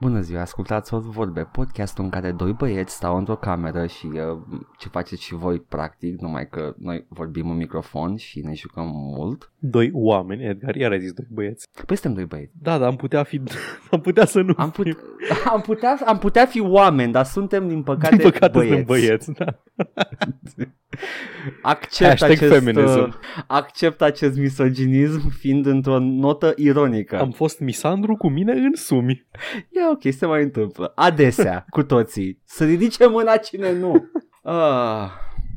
Bună ziua, ascultați o vorbe, podcastul în care doi băieți stau într-o cameră și uh, ce faceți și voi practic, numai că noi vorbim în microfon și ne jucăm mult. Doi oameni, Edgar, iar ai zis doi băieți. Păi suntem doi băieți. Da, dar am putea fi, am putea să nu Am, put- fim. am, putea, am putea fi oameni, dar suntem din păcate, Din păcate băieți. suntem băieți, da. Accept Hashtag acest, feminism. uh, accept acest misoginism fiind într-o notă ironică. Am fost misandru cu mine în sumi. E ok, se mai întâmplă. Adesea, cu toții. Să ridice mâna cine nu. Uh,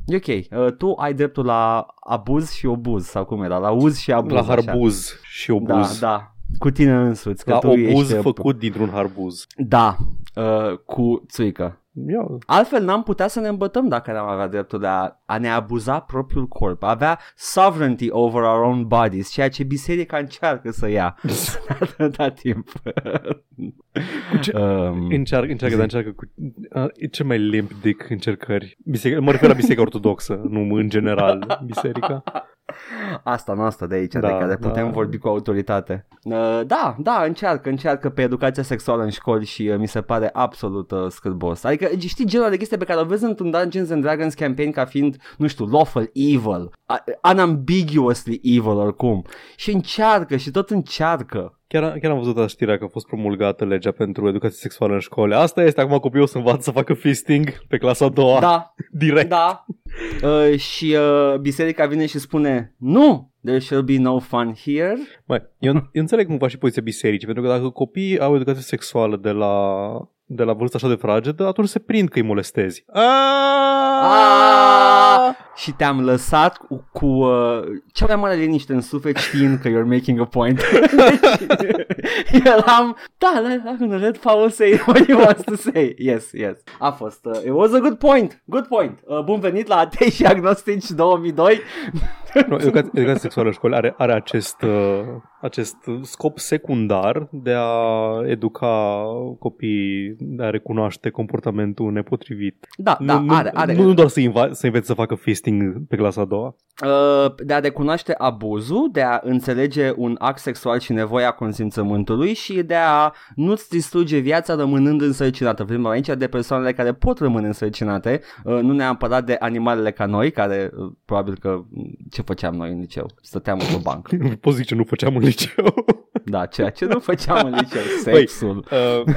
e ok. Uh, tu ai dreptul la abuz și obuz, sau cum era? La uz și abuz. La așa. harbuz și obuz. Da, da. Cu tine însuți. Că La tu obuz ești, uh, făcut dintr-un harbuz. Da, uh, cu țuică. Ia, Altfel n-am putea să ne îmbătăm dacă n-am avea dreptul de a, a ne abuza propriul corp, a avea sovereignty over our own bodies, ceea ce biserica încearcă să ia atâta timp. ce- um, Încearcă, încearcă, zi. dar încearcă cu... Uh, e ce mai limp dick încercări. Biserica, mă refer la biserica ortodoxă, nu în general biserica. Asta noastră de aici, Da, de care putem da. vorbi cu autoritate. Uh, da, da, încearcă, încearcă pe educația sexuală în școli și uh, mi se pare absolut uh, scârbos. Adică știi genul de chestie pe care o vezi într-un Dungeons and Dragons campaign ca fiind, nu știu, lawful evil, uh, unambiguously evil oricum. Și încearcă și tot încearcă. Chiar, chiar am văzut asta știrea că a fost promulgată legea pentru educație sexuală în școli. Asta este, acum copiii o să învață să facă fisting pe clasa a doua. Da, Direct. da. Uh, și uh, biserica vine și spune, nu, there shall be no fun here. Mai, eu, eu înțeleg cumva și poziția bisericii, pentru că dacă copiii au educație sexuală de la, de la vârstă așa de fragedă, atunci se prind că îi molestezi. Ah! Și te-am lăsat cu, cu uh, cea mai mare liniște în suflet știind că you're making a point. Eram, da, I'm gonna let Paul say what he wants to say. Yes, yes. A fost, uh, it was a good point, good point. Uh, bun venit la Atei și Agnostici 2002. Nu, educația, educația sexuală în școală are, are acest, uh, acest scop secundar de a educa copiii, de a recunoaște comportamentul nepotrivit. Da, nu, da, nu, are, are. Nu, nu doar să, inva- să înveți să facă fisting pe clasa a doua. Uh, de a recunoaște abuzul, de a înțelege un act sexual și nevoia consimțământului și de a nu-ți distruge viața rămânând însărcinată. Vorbim aici de persoanele care pot rămâne însărcinate, uh, nu neapărat de animalele ca noi, care uh, probabil că mm, ce făceam noi în liceu? Stăteam într-o bancă. Poți zice, nu făceam în liceu. Da, ceea ce nu făceam în liceu, Băi, sexul. Uh,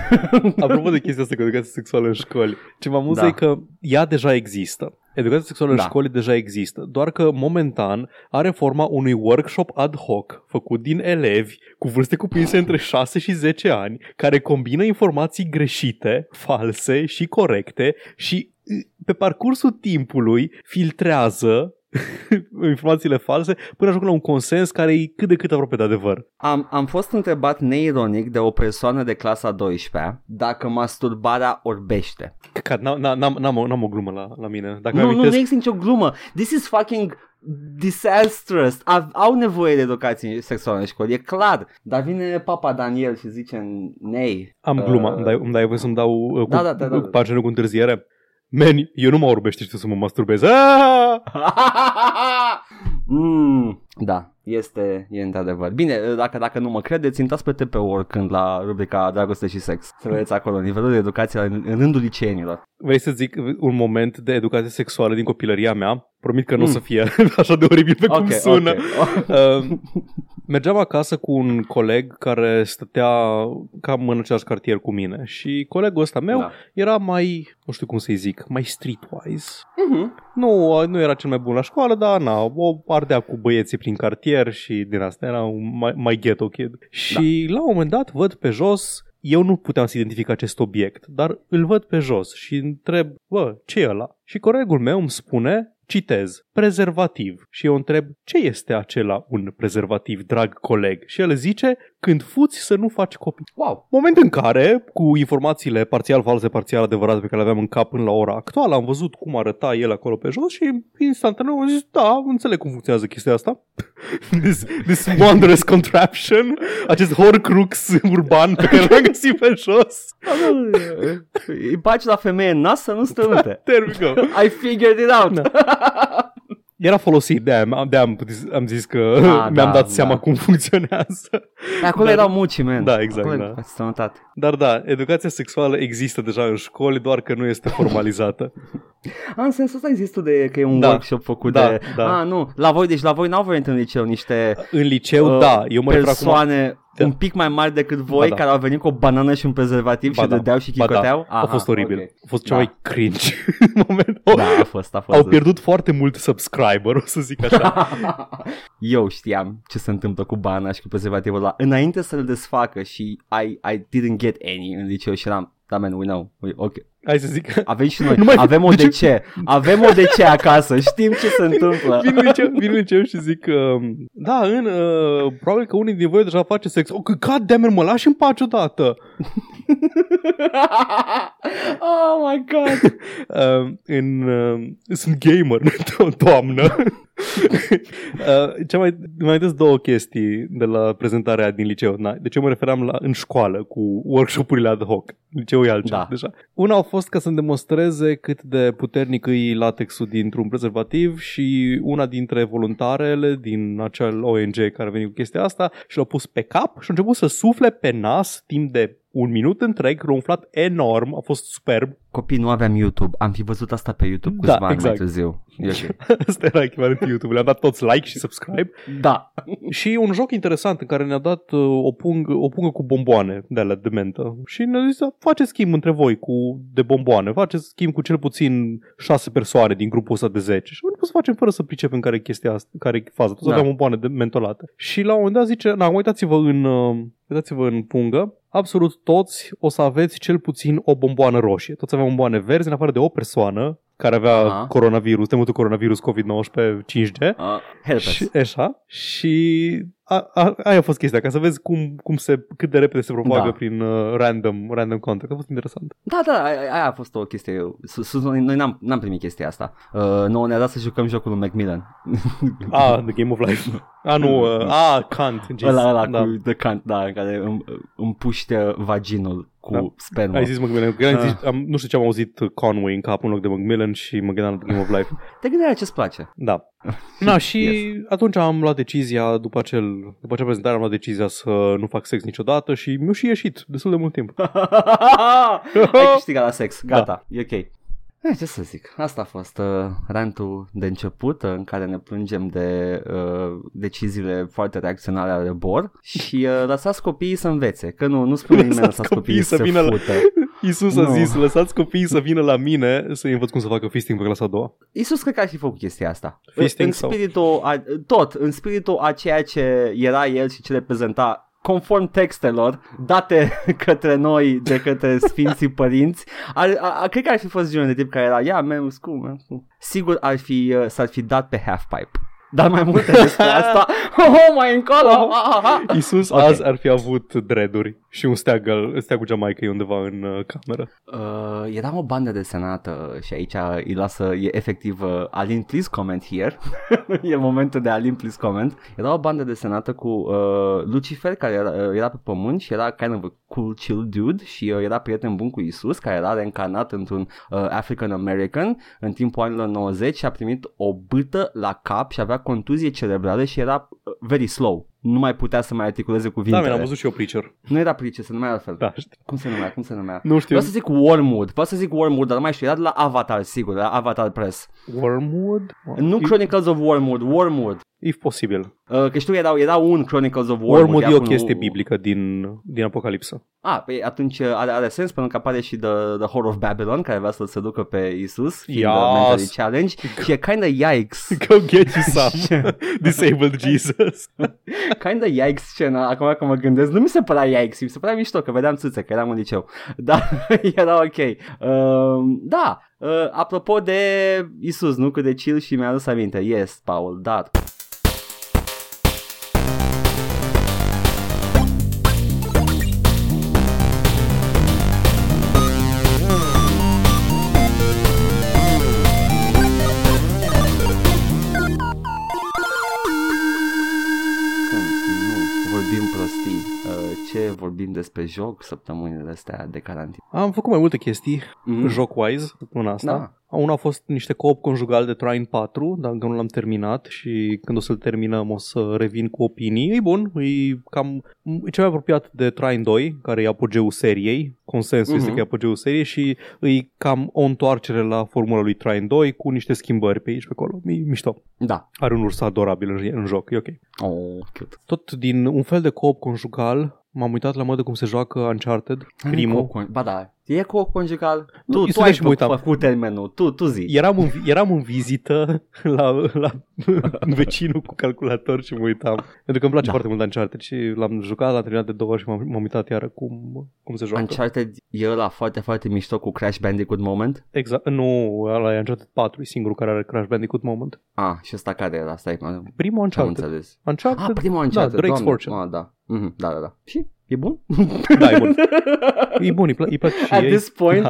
apropo de chestia asta cu educația sexuală în școli, ce mă amuză Da. e că ea deja există. Educația sexuală în Da. școli deja există, doar că momentan are forma unui workshop ad hoc făcut din elevi cu vârste cuprinse între 6 și 10 ani, care combină informații greșite, false și corecte și uh, pe parcursul timpului filtrează informațiile false până ajung la un consens care e cât de cât aproape de adevăr. Am, am fost întrebat neironic de o persoană de clasa 12 dacă masturbarea orbește. Căcat, n-am, n-am, n-am, n-am, o- n-am o glumă la, la mine. Dacă Nu, nu, mi-amintesc- nu există nicio glumă. This is fucking disastrous. A- Au nevoie de educație sexuală în școală, e clar. Dar vine papa Daniel și zice nei. Am Uh, gluma, îmi dai, îmi dai voie să-mi dau uh, cu, Da, da, da, da, da. cu pagină cu întârziere? Man, eu nu mă orbește știu să mă masturbez. Ah! mm, da, este, e într-adevăr. Bine, dacă, dacă nu mă credeți, intrați pe TP oricând la rubrica Dragoste și Sex. Să vedeți acolo nivelul de educație în, în rândul liceenilor. Vrei să zic un moment de educație sexuală din copilăria mea? Promit că nu o Mm. să fie așa de oribil pe cum Ok, sună. ok. Uh, mergeam acasă cu un coleg care stătea cam în același cartier cu mine și colegul ăsta meu Da. era mai, nu știu cum să-i zic, mai streetwise. Mhm. Nu, nu era cel mai bun la școală, dar na, o ardea cu băieții prin cartier și din asta era un mai, mai ghetto kid. Și la un moment dat văd pe jos, eu nu puteam să identific acest obiect, dar îl văd pe jos și întreb, bă, ce e ăla? Și colegul meu îmi spune, citez, prezervativ. Și eu întreb, ce este acela un prezervativ, drag coleg? Și el zice, când fuți să nu faci copii. Wow. Moment în care, cu informațiile parțial false, parțial adevărate pe care le aveam în cap până la ora actuală, am văzut cum arăta el acolo pe jos și instantaneu am zis, da, înțeleg cum funcționează chestia asta. this, this wondrous contraption, acest horcrux urban pe care l-am găsit pe jos. Îi bagi la femeie în nas să nu strănute. There we go. I figured it out. Da. Era folosit, de-aia, de am, am zis că Ah, mi-am da, dat seama da. cum funcționează. Dar acolo Dar- erau muci, man. Da, exact, Acolo da. era sănătate. Dar da, educația sexuală există deja în școli, doar că nu este formalizată. A, în sensul ăsta există de că e un Da. workshop făcut Da, de... da. A, nu, la voi, deci la voi n-au venit în liceu niște În liceu, uh, da, eu mă refer acum... persoane Da. un pic mai mari decât voi Ba da. care au venit cu o banană și un prezervativ Ba și da, dădeau și ba da. chicoteau? A fost oribil. ok. A fost cea Da. mai cringe în moment. Da, a fost, a fost. Au pierdut foarte mult subscriber, o să zic așa. Eu știam ce se întâmplă cu bana și cu prezervativul ăla înainte să-l desfacă și I, I didn't get any în liceu și eram, da, man, we know, we, ok. Hai să zic. Avem și noi, Nu mai- avem o de de ce- ce, avem o de ce acasă, știm ce se întâmplă. Vin în liceu, vin în liceu și zic că, da, în, uh, probabil că unii din voi deja face sex. Oh, că god damn it, mă lași în pace odată. oh my god. Uh, în, uh, sunt gamer, do- doamnă. uh, ce mai, mai amintesc două chestii de la prezentarea din liceu. Na, deci eu mă referam la în școală cu workshopurile ad hoc. Liceul e altceva Da. deja. Una au fost ca să-mi demonstreze cât de puternic e latexul dintr-un prezervativ și una dintre voluntarele din acel ONG care a venit cu chestia asta și l-au pus pe cap și au început să sufle pe nas timp de un minut întreg, l-a umflat enorm, a fost superb. Copii, nu aveam YouTube, am fi văzut asta pe YouTube Da, câțiva ani mai exact. târziu. E ok. Asta era echivalentul YouTube. Le-am dat toți like și subscribe. Da. Și un joc interesant în care ne-a dat uh, o, pungă, o pungă cu bomboane de alea de mentă. Și ne-a zis, faceți schimb între voi cu de bomboane. Faceți schimb cu cel puțin șase persoane din grupul ăsta de 10. Și am început să facem fără să pricepem care e chestia asta, care e faza. Toți Da. aveam bomboane de mentolate. Și la un moment dat zice, na, uitați-vă în, uh, uitați-vă în pungă. Absolut toți o să aveți cel puțin o bomboană roșie. Toți aveam bomboane verzi, în afară de o persoană care avea Aha. coronavirus, temutul coronavirus COVID-19 5G. Uh, help us. Și, așa. Și a, a, aia a fost chestia, ca să vezi cum, cum se, cât de repede se propagă Da. prin uh, random, random contact. A fost interesant. Da, da, aia, aia a fost o chestie. Sus, sus, noi noi n-am, n-am primit chestia asta. Uh, nouă ne-a dat să jucăm jocul lui Macmillan. Ah, The Game of Life. Ah, nu. Uh, ah, Kant. Jeez. Ăla, ăla da. cu The Cunt, da, în care îmi, împuște vaginul cu Da. spermă. Ai zis Macmillan. Că am Ah. zis, am, nu știu ce am auzit Conway în cap în loc de Macmillan și mă gândeam la The Game of Life. Te gândeai la ce-ți place. Da. Na, și Yes. atunci am luat decizia, după, acel, după acea prezentare am luat decizia să nu fac sex niciodată și mi-a și ieșit destul de mult timp. Ai câștigat la sex, gata, Da. e ok. Eh, ce să zic, asta a fost uh, rantul de început uh, în care ne plângem de uh, deciziile foarte reacționale ale Bor și uh, lăsați copiii să învețe, că nu, nu spune nimeni Lăsați lăsați copiii să, copiii se să vină la- fută. Iisus a Nu. zis, lăsați copiii să vină la mine să-i învăț cum să facă fisting pe clasa a doua. Iisus cred că ar fi făcut chestia asta. Fisting în sau- spiritul, a, tot, în spiritul a ceea ce era el și ce le prezenta conform textelor date către noi de către Sfinții Părinți, ar, a, a, cred că ar fi fost genul de tip care era, yeah, man, it's cool, man. it's cool." Sigur ar fi, uh, s-ar fi dat pe half-pipe. Dar mai multe despre asta, oh, mai încolo, ah, ah, ah. Iisus Ok. azi ar fi avut dreaduri și un steag, al- steagul Jamaica undeva în uh, cameră. Uh, era o bandă desenată și aici îi lasă, e efectiv uh, Alin, please comment here. e momentul de Alin, please comment. Era o bandă desenată cu uh, Lucifer care era, uh, era pe pământ și era kind of a cool chill dude și uh, era prieten bun cu Isus care era reîncarnat într-un uh, African American în timpul anilor 90 și a primit o bâtă la cap și avea contuzie cerebrală și era uh, very slow. Nu mai putea să mai articuleze Da, cuvintele. mi am văzut și eu Preacher. Nu era price, se numea altfel. Da, știu. Cum se numea? Cum se numea? Nu știu. Vreau să zic Wormwood, vreau să zic Wormwood, dar nu mai știu, era de la Avatar, sigur, de la Avatar Press. Wormwood? Nu E- Chronicles of Wormwood, Wormwood. E posibil. Uh, că știu, era, era un Chronicles of Wormwood. Wormwood e o acum chestie nu- biblică din, din Apocalipsă. Ah, păi atunci uh, are, are sens pentru că apare și The, the Whore of Babylon, care vrea să-l seducă pe Isus, fiind Yes. yes. mentally challenge, și e kinda yikes. Go get you some. Disabled Jesus. kinda yikes scena, acum că mă gândesc, nu mi se părea yikes, mi se părea mișto, că vedeam țâțe, că eram în liceu. Dar era ok. Uh, da, uh, apropo de Isus, nu? Cât de chill și mi-a adus aminte. Yes, Paul, da. Despre despre joc săptămânile astea de carantină? Am făcut mai multe chestii Mm. joc-wise până asta. Da. Una a fost niște coop conjugal de Trine 4, dar încă nu l-am terminat și când o să-l terminăm o să revin cu opinii. E bun, e cam e cel mai apropiat de Trine 2, care e apogeul seriei. Consensul Mhm. este că e apogeul seriei și e cam o întoarcere la formula lui Trine 2 cu niște schimbări pe aici pe acolo. E mișto. Da. Are un urs adorabil în, în joc, e ok. Oh, cute. Tot din un fel de coop conjugal m-am uitat la modul cum se joacă Uncharted, primul. Cu- Ba da, e cu conjugal. Nu, Tu, îi tu să ai și mă uitam. făcut termenul, tu, tu zi. Eram în, eram în vizită la, la vecinul cu calculator și mă uitam. Pentru că îmi place Da. foarte mult Uncharted și l-am jucat, l-am terminat de două ori și m-am, m-am uitat iară cum, cum se joacă. Uncharted e ăla foarte, foarte mișto cu Crash Bandicoot moment. Exact, nu, ăla e Uncharted 4, e singurul care are Crash Bandicoot moment. Ah, și ăsta care era? Stai, mă, Primul am Uncharted. înțeles. Uncharted, Ah, primul Uncharted, da, Drake's doamne. Fortune. Ah, da. Mhm, da, da, da. Și? E bun? Da, e bun. E bun, îi, pla- îi place și At ei. this point, Da.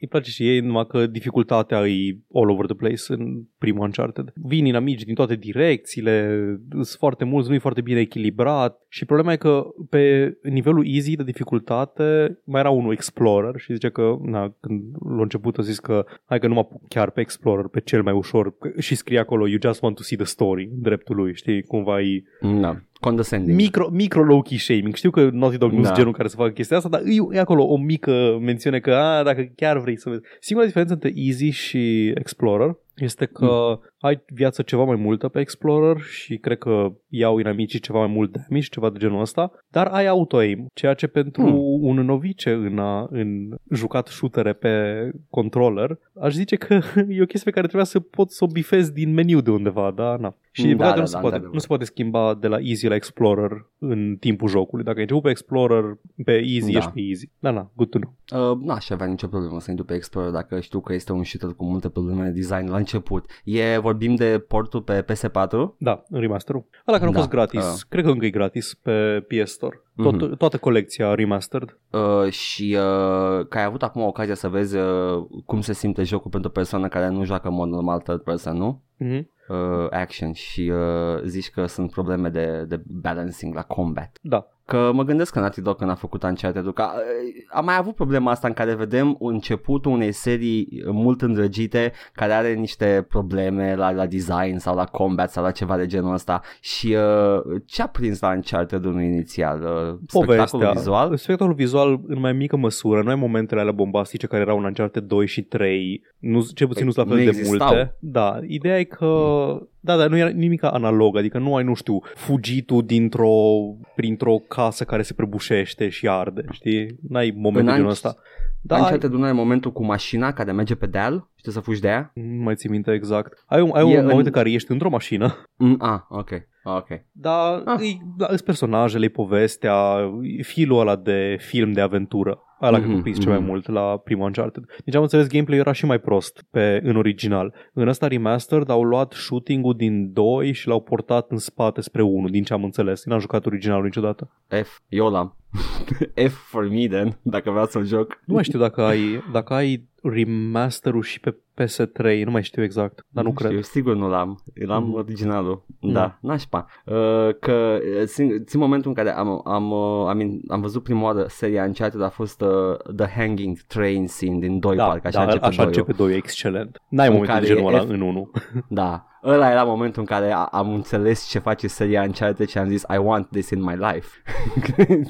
Îi place și ei, numai că dificultatea e all over the place în primul Uncharted. Vin inamici din toate direcțiile, sunt foarte mulți, nu e foarte bine echilibrat și problema e că pe nivelul easy de dificultate mai era unul Explorer și zice că, na, când l-a început a zis că hai că nu mă apuc chiar pe Explorer, pe cel mai ușor și scrie acolo you just want to see the story în dreptul lui, știi, cumva e da, condescending. micro, micro low-key shaming. Știu că Naughty Dog nu Da. sunt genul care să facă chestia asta, dar e, e acolo o mică mențiune că a, dacă chiar vrei să vezi. Singura diferență între Easy și Explorer este că Hmm. ai viață ceva mai multă pe Explorer și cred că iau inamicii ceva mai mult damage, ceva de genul ăsta, dar ai auto-aim, ceea ce pentru Hmm. un novice în, a, în jucat shootere pe controller, aș zice că e o chestie pe care trebuia să pot să o bifez din meniu de undeva, da? Na. Și Da, da, păcate da, nu, se da, poate, într-adevăr. nu se poate schimba de la Easy la Explorer în timpul jocului. Dacă ai început pe Explorer, pe Easy, Da. ești pe Easy. Da, na, good to know. Uh, n-aș avea nicio problemă să intru pe Explorer dacă știu că este un shooter cu multe probleme de design la început. E, vorbim de portul pe PS4? Da, în remasterul. Ăla care a Da, fost gratis, uh. cred că încă e gratis pe PS Store. Tot, Mhm. Toată colecția remastered. Uh, și uh, că ai avut acum ocazia să vezi uh, cum se simte jocul pentru o persoană care nu joacă în mod normal third person, nu? Mm-hmm. Uh, action și uh, zici că sunt probleme de, de balancing la combat. Da. Că mă gândesc că Naughty Dog când a făcut Uncharted că uh, a mai avut problema asta în care vedem începutul unei serii mult îndrăgite care are niște probleme la, la design sau la combat sau la ceva de genul ăsta și uh, ce a prins la Uncharted-ul inițial? Uh, spectacolul vizual? Spectacolul vizual în mai mică măsură. Nu ai momentele alea bombastice care erau în Uncharted 2 și 3. Nu, cel puțin nu sunt la Nu fel de existau. multe. Da, ideea e că... Da, dar nu era nimic analog, adică nu ai, nu știu, fugitul dintr-o, printr-o casă care se prăbușește și arde, știi? N-ai moment de În genul Unch- ăsta. Da, Da, Uncharted 1 e momentul cu mașina care merge pe deal și trebuie să fugi de ea? nu mai țin minte exact. Ai un, ai E un moment în- în care ești într-o mașină, Mm, ah, ok, ok. dar Ah. îi, da, îs personajele, e povestea, e filul ăla de film de aventură. Ăla mm-hmm, Mhm, cred că prins cel mai mhm. mult la primul Uncharted. Deci am înțeles gameplay era și mai prost pe, în original. În ăsta remastered au luat shooting-ul din 2 și l-au portat în spate spre 1, din ce am înțeles. N-am jucat originalul niciodată. F, eu l-am. F for me then, dacă vreau să-l joc. Nu mai știu dacă ai, dacă ai remasterul și pe PS3, nu mai știu exact, dar nu, cred. Știu, sigur nu l-am. L-am Mhm. originalul. Mhm. Da, nașpa. Uh, că uh, țin, țin momentul în care am, am, uh, am, in- am văzut prima oară seria Uncharted a fost uh, The Hanging Train Scene din 2 Da, parcă, așa da, începe așa doiul. începe 2, excelent. N-ai În momentul de care genul e ăla F- în 1. Da, ăla era momentul în care a, am înțeles ce face seria Uncharted și am zis I want this in my life.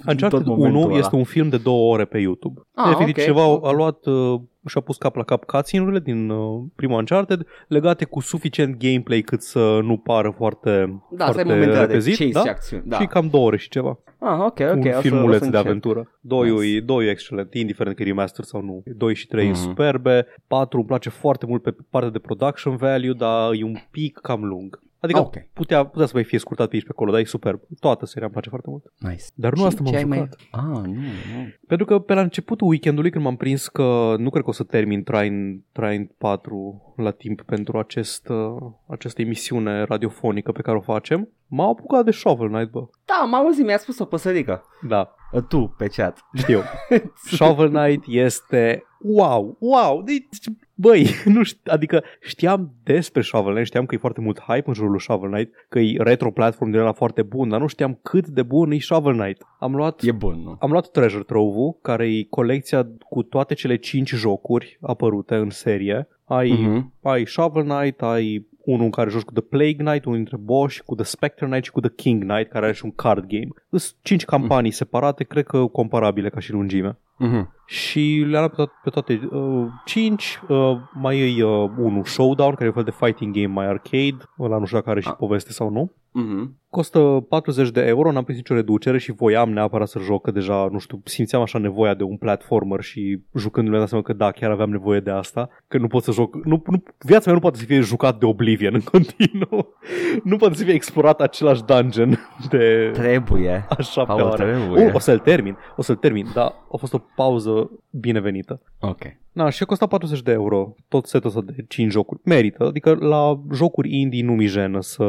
Uncharted 1 este un film de două ore pe YouTube. Ah, Efectiv, ok. ceva a luat uh, și-a pus cap la cap cutscene-urile din uh, primul Uncharted, legate cu suficient gameplay cât să nu pară foarte, Da, să ai foarte momentele de repezit, chase da? și acțiuni. Da. Și cam două ore și ceva. Ah, ok, ok. un o să- o filmuleț să de încerc. aventură. Doi, Nice. nice. doi e excelent, indiferent că e remaster sau nu. 2 și 3 Mhm. mm-hmm. superbe, 4 îmi place foarte mult pe partea de production value, dar e un pic cam lung. Adică Ok. putea, putea să mai fie scurtat pe aici pe acolo, dar e superb. Toată seria îmi place foarte mult. Nice. Dar nu Și asta m-am ce ai jucat. mai... Ah, nu, nu. Pentru că pe la începutul weekendului când m-am prins că nu cred că o să termin Train, Train 4 la timp pentru acest, uh, această emisiune radiofonică pe care o facem, m-am apucat de Shovel Knight, bă. Da, m-am auzit, mi-a spus o păsărică. Da, Uh, Tu, pe chat. știu. Shovel Knight este wow, wow. Deci, băi, nu știu, adică știam despre Shovel Knight, știam că e foarte mult hype în jurul lui Shovel Knight, că e retro platform din ăla foarte bun, dar nu știam cât de bun e Shovel Knight. Am luat, E bun, nu? am luat Treasure Trove-ul, care e colecția cu toate cele 5 jocuri apărute în serie. Ai, Mhm. ai Shovel Knight, ai unul în care joci cu The Plague Knight, unul dintre Bosch, cu The Spectre Knight și cu The King Knight, care are și un card game. Sunt cinci campanii separate, cred că comparabile ca și lungime. Mhm. Și le-am luat pe toate, pe toate uh, cinci, uh, mai e uh, unul Showdown, care e un fel de fighting game mai arcade, ăla nu știu dacă are și Ah. poveste sau nu. Mhm. Costă 40 de euro, n-am prins nicio reducere și voiam neapărat să joc, că deja, nu știu, simțeam așa nevoia de un platformer și jucându-le mi-am dat seama că da, chiar aveam nevoie de asta, că nu pot să joc, nu, nu, viața mea nu poate să fie jucat de Oblivion în continuu, nu poate să fie explorat același dungeon de Trebuie. a șaptea Paul, oară. trebuie. Uh, o să-l termin, o să-l termin, dar a fost o pauză binevenită. Ok. Na, și a costat 40 de euro tot setul ăsta de 5 jocuri. Merită, adică la jocuri indie nu mi jenă să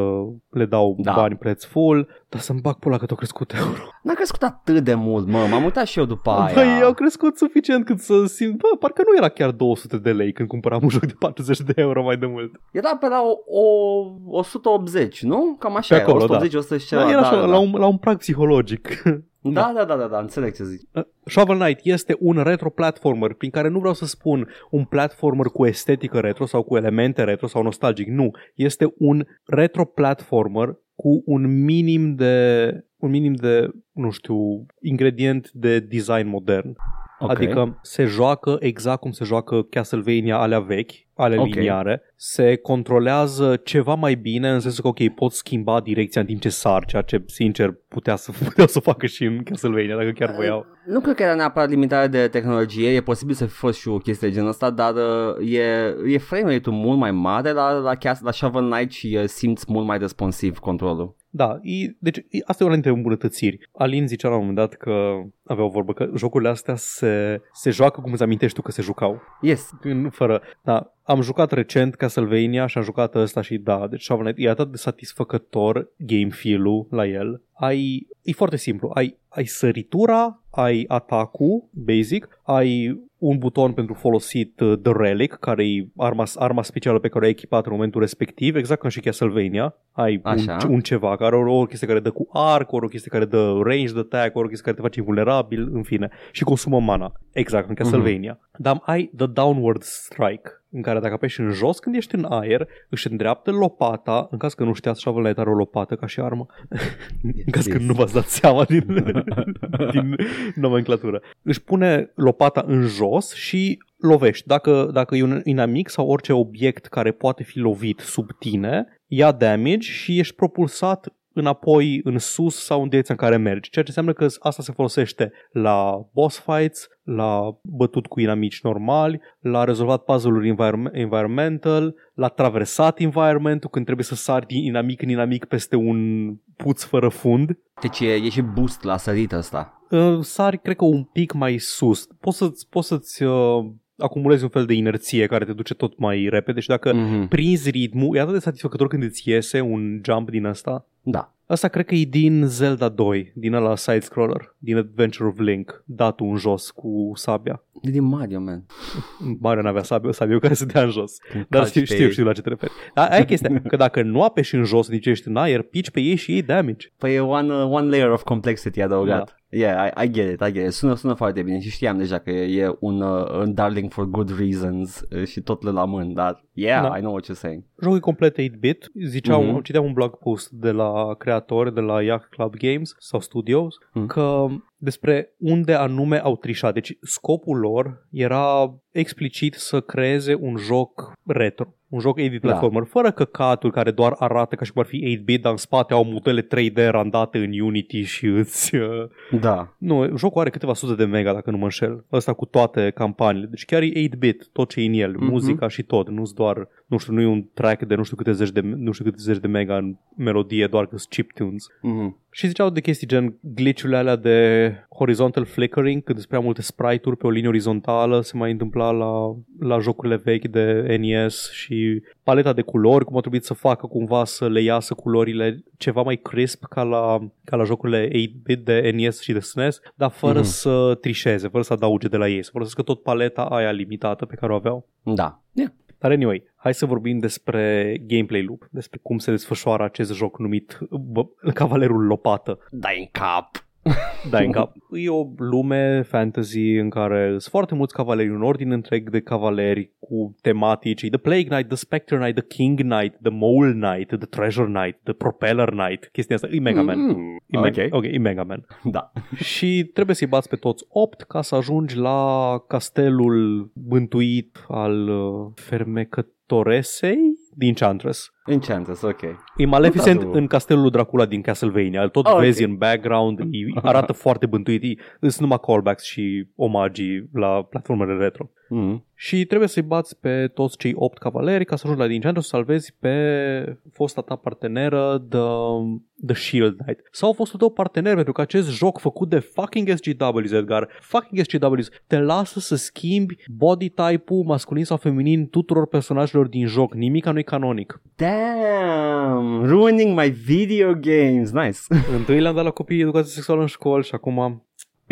le dau Da. bani preț full, dar să-mi bag pula că tot crescut euro. N-a crescut atât de mult, mă. M-am uitat și eu după aia. Băi, au crescut suficient cât să simt, bă, parcă nu era chiar 200 de lei când cumpăram un joc de 40 de euro mai de mult. Era pe la o, o 180, nu? Cam așa Pe era, acolo, da. 180, 100 și ceva. Da, era da, așa, da, la, da. un, la un prag psihologic. Da, da, da, da, da, înțeleg ce zici. Shovel Knight este un retro platformer, prin care nu vreau să spun un platformer cu estetică retro sau cu elemente retro sau nostalgic. Nu, este un retro platformer cu un minim de un minim de, nu știu, ingredient de design modern. Ok. Adică se joacă exact cum se joacă Castlevania alea vechi, ale Ok. liniare. Se controlează ceva mai bine în sensul că, ok, pot schimba direcția în timp ce sar, ceea ce, sincer, putea să, putea să facă și în Castlevania, dacă chiar voiau. Nu cred că era neapărat limitare de tehnologie, e posibil să fi fost și o chestie de genul ăsta, dar uh, e, e frame rate-ul mult mai mare la, la, Cas- la Shovel Knight și uh, simți mult mai responsiv controlul. Da, e, deci e, asta e una dintre îmbunătățiri. Alin zicea la un moment dat că avea o vorbă că jocurile astea se, se joacă cum îți amintești tu că se jucau. Yes, Nu fără, da, am jucat recent Castlevania și am jucat ăsta și da, deci Shovel Knight e atât de satisfăcător game feel-ul la el. Ai, e foarte simplu, ai, ai săritura, ai atacul basic, ai un buton pentru folosit uh, The Relic, care e arma, arma specială pe care o ai echipat în momentul respectiv, exact ca și Castlevania. Ai un, Așa. un ceva care ori o chestie care dă cu arc, ori o chestie care dă range de attack, ori o chestie care te face invulnerabil, în fine. Și consumă mana, exact în Castlevania. Dar ai The Downward Strike, în care dacă apeși în jos când ești în aer, își îndreaptă lopata, în caz că nu știați, Shovel Knight are o lopată ca și armă, în caz că Yes. nu v-ați dat seama din, din nomenclatură. Își pune lopata în jos și lovești. Dacă, dacă e un inamic sau orice obiect care poate fi lovit sub tine, ia damage și ești propulsat înapoi în sus sau în direcția în care mergi. Ceea ce înseamnă că asta se folosește la boss fights, la bătut cu inamici normali, la rezolvat puzzle-uri environme- environmental, la traversat environmentul când trebuie să sari din inamic în inamic peste un puț fără fund. deci e, e și boost la sărit ăsta. Uh, sari, cred că un pic mai sus. Poți să-ți, poți să-ți uh, acumulezi un fel de inerție care te duce tot mai repede și dacă Mhm. prinzi ritmul, e atât de satisfăcător când îți iese un jump din asta. Da. Asta cred că e din Zelda 2, din ăla side-scroller, din Adventure of Link, datul în jos cu sabia. E din Mario, man. Mario n-avea sabie, sabie care se dea în jos. Când Dar calci știu, pe știu, ei. știu la ce te referi. Dar aia e chestia, că dacă nu apeși în jos, nici ești în aer, pici pe ei și ei damage. Păi e one, uh, one layer of complexity adăugat. Da. Yeah, I, I get it, I get it. Sună, sună foarte bine și știam deja că e, e un, uh, un darling for good reasons uh, și tot le la mân, dar yeah, Da. I know what you're saying. Jocul e complet 8-bit. Ziceau, Mhm. mm-hmm. citeam un blog post de la creatori, de la Yacht Club Games sau Studios, Mhm. mm. că despre unde anume au trișat. Deci scopul lor era explicit să creeze un joc retro. Un joc 8-bit Da. platformer, fără căcaturi care doar arată ca și cum ar fi 8-bit, dar în spate au modele 3D randate în Unity și îți... Uh... Da. Nu, jocul are câteva sute de mega, dacă nu mă înșel. Ăsta cu toate campaniile. Deci chiar e 8-bit, tot ce e în el, Mhm. muzica și tot. Nu-s doar, nu știu, nu e un track de nu știu câte zeci de, nu știu câte zeci de mega în melodie, doar că sunt chiptunes. Mm-hmm. Și ziceau de chestii gen glitch-urile alea de horizontal flickering, când sunt prea multe sprite-uri pe o linie orizontală, se mai întâmpla la, la jocurile vechi de NES și și paleta de culori, cum a trebuit să facă cumva să le iasă culorile ceva mai crisp ca la, ca la jocurile 8-bit de NES și de SNES, dar fără Mhm. să trișeze, fără să adauge de la ei, să folosească tot paleta aia limitată pe care o aveau. Da. Yeah. Dar anyway, hai să vorbim despre gameplay loop, despre cum se desfășoară acest joc numit bă, Cavalerul Lopată. Dai în cap. Da, în cap. E o lume fantasy în care sunt foarte mulți cavaleri, un ordin întreg de cavaleri cu tematici. E The Plague Knight, The Spectre Knight, The King Knight, The Mole Knight, The Treasure Knight, The Propeller Knight. Chestia asta, e Mega Man. Mm, E Me- ok. ok, e Mega Man. Da. și trebuie să-i bați pe toți 8 ca să ajungi la castelul bântuit al uh, fermecătoresei din Chantress. Enchantress, ok. E Maleficent Contează. în castelul lui Dracula din Castlevania. Îl tot Ah, ok. vezi în background, e, arată foarte bântuit. E- Sunt numai callbacks și omagii la platformele retro. Mm. Și trebuie să-i bați pe toți cei 8 cavaleri ca să ajungi la din Enchantress să salvezi pe fosta ta parteneră The, The Shield Knight. Sau fostul tău partener, pentru că acest joc făcut de fucking SGWs, Edgar, fucking SGWs, te lasă să schimbi body type-ul masculin sau feminin tuturor personajelor din joc. Nimica nu-i canonic. Damn, ruining my video games. Nice. Întâi le-am dat la copiii educație sexuală în școală și acum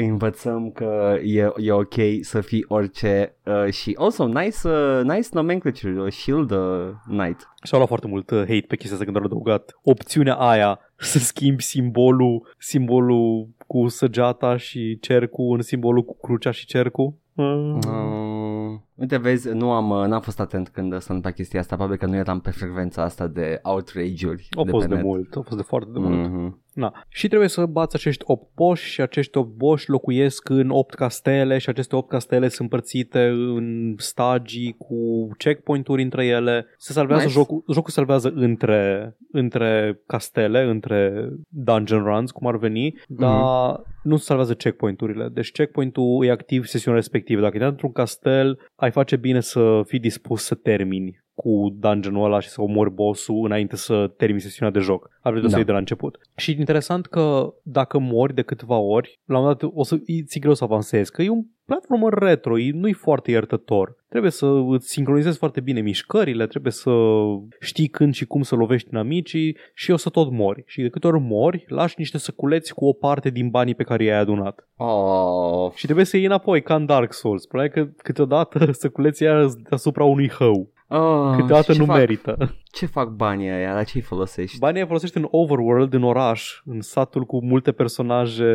Învățăm că e, e ok să fii orice uh, și also nice, uh, nice nomenclature, uh, shield uh, knight. și-au luat foarte mult uh, hate pe chestia asta când au adăugat opțiunea aia să schimbi simbolul, simbolul cu săgeata și cercul în simbolul cu crucea și cercul. Uh, Uh, uite, vezi, nu am, uh, n-am fost atent când sunt pe chestia asta, probabil că nu eram pe frecvența asta de outrage-uri. au de fost pe de net. mult, au fost de foarte de mult. Mhm. Na. Și trebuie să bați acești 8 boși și acești 8 boși locuiesc în 8 castele și aceste 8 castele sunt împărțite în stagii cu checkpoint-uri între ele. Se salvează Nice. jocul, jocul se salvează între, între castele, între dungeon runs, cum ar veni, dar nu se salvează checkpoint-urile. Deci checkpoint-ul e activ sesiunea respectivă. Dacă intri într-un castel, ai face bine să fii dispus să termini cu dungeonul ăla și să omori boss-ul înainte să termini sesiunea de joc. Ar trebui să Da. iei de la început. Și e interesant că dacă mori de câteva ori, la un moment dat o să ți greu să avansezi, că e un platformer retro, e, nu-i foarte iertător. Trebuie să îți sincronizezi foarte bine mișcările, trebuie să știi când și cum să lovești inamicii și o să tot mori. Și de câte ori mori, lași niște săculeți cu o parte din banii pe care i-ai adunat. Oh, Și trebuie să iei înapoi, ca în Dark Souls. Probabil că câteodată săculeții aia sunt deasupra unui hău. Oh, Câteodată și nu ce fac, merită. Ce fac banii aia? La ce-i folosești? Banii îi folosești în overworld, în oraș, în satul cu multe personaje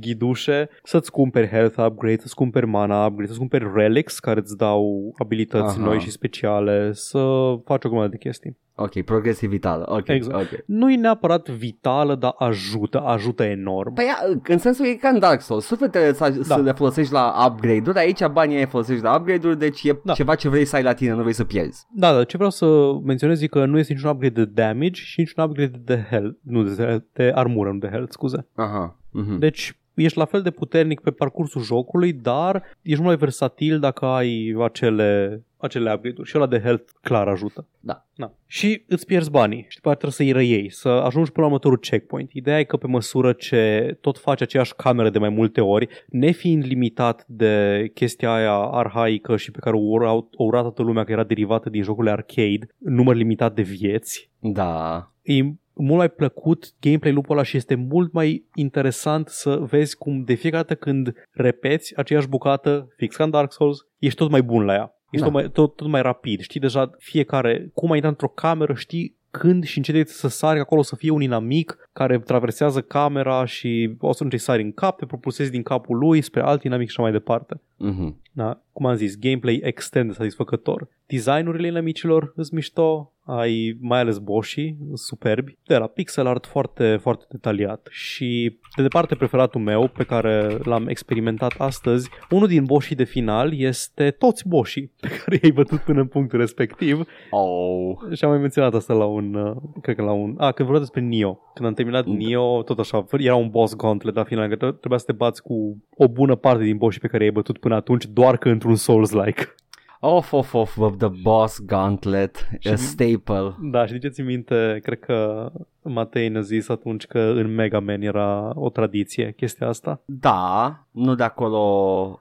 ghidușe, să-ți cumperi health upgrade, să-ți cumperi mana upgrade, să-ți cumperi relics care îți dau abilități Aha. noi și speciale, să faci o grămadă de chestii. Ok, progresivitate. Ok, Exact. ok. Nu e neapărat vitală, dar ajută, ajută enorm. Păi, ia, în sensul e ca în Dark Souls. Sufletele să, Da. să le folosești la upgrade-uri, aici banii ai folosești la upgrade-uri, deci e Da. ceva ce vrei să ai la tine, nu vrei să pierzi. Da, dar ce vreau să menționez e că nu este niciun upgrade de damage și niciun upgrade de health, nu de, de armură, nu de health, scuze. Aha. mhm. Deci ești la fel de puternic pe parcursul jocului, dar ești mult mai versatil dacă ai acele, acele upgrade-uri și ăla de health clar ajută. Da. Na. Și îți pierzi banii și după aceea trebuie să-i răiei, să ajungi până la următorul checkpoint. Ideea e că pe măsură ce tot faci aceeași cameră de mai multe ori, nefiind limitat de chestia aia arhaică și pe care o ura, o ura toată lumea că era derivată din jocurile arcade, număr limitat de vieți, Da. e mult mai plăcut gameplay loop-ul ăla și este mult mai interesant să vezi cum de fiecare dată când repeți aceeași bucată, fix ca în Dark Souls, ești tot mai bun la ea. Ești Da. tot, mai, tot, tot mai rapid. Știi deja fiecare, cum ai intrat într-o cameră, știi când și în ce direcție să sari, că acolo să fie un inamic care traversează camera și o să îi sari în cap, te propulsezi din capul lui spre alt inamic și așa mai departe. Mhm. Da, cum am zis, gameplay extend satisfăcător. Designurile inamicilor îți mișto, ai mai ales boșii, superbi, de la pixel art foarte, foarte detaliat. Și de departe preferatul meu, pe care l-am experimentat astăzi, unul din boșii de final este toți boșii pe care i-ai bătut până în punctul respectiv Oh. și am mai menționat asta la un, uh, cred că la un, a, când vorbim despre Nio. Când am terminat Da. Nio, tot așa, era un boss gauntlet la final, că trebuia să te bați cu o bună parte din boșii pe care i-ai bătut până atunci, doar că într-un Souls-like. Off, off, off, of the boss gauntlet, Și- a staple. Da, și ziceți minte, cred că Matei ne-a zis atunci că în Mega Man era o tradiție chestia asta. Da, nu de acolo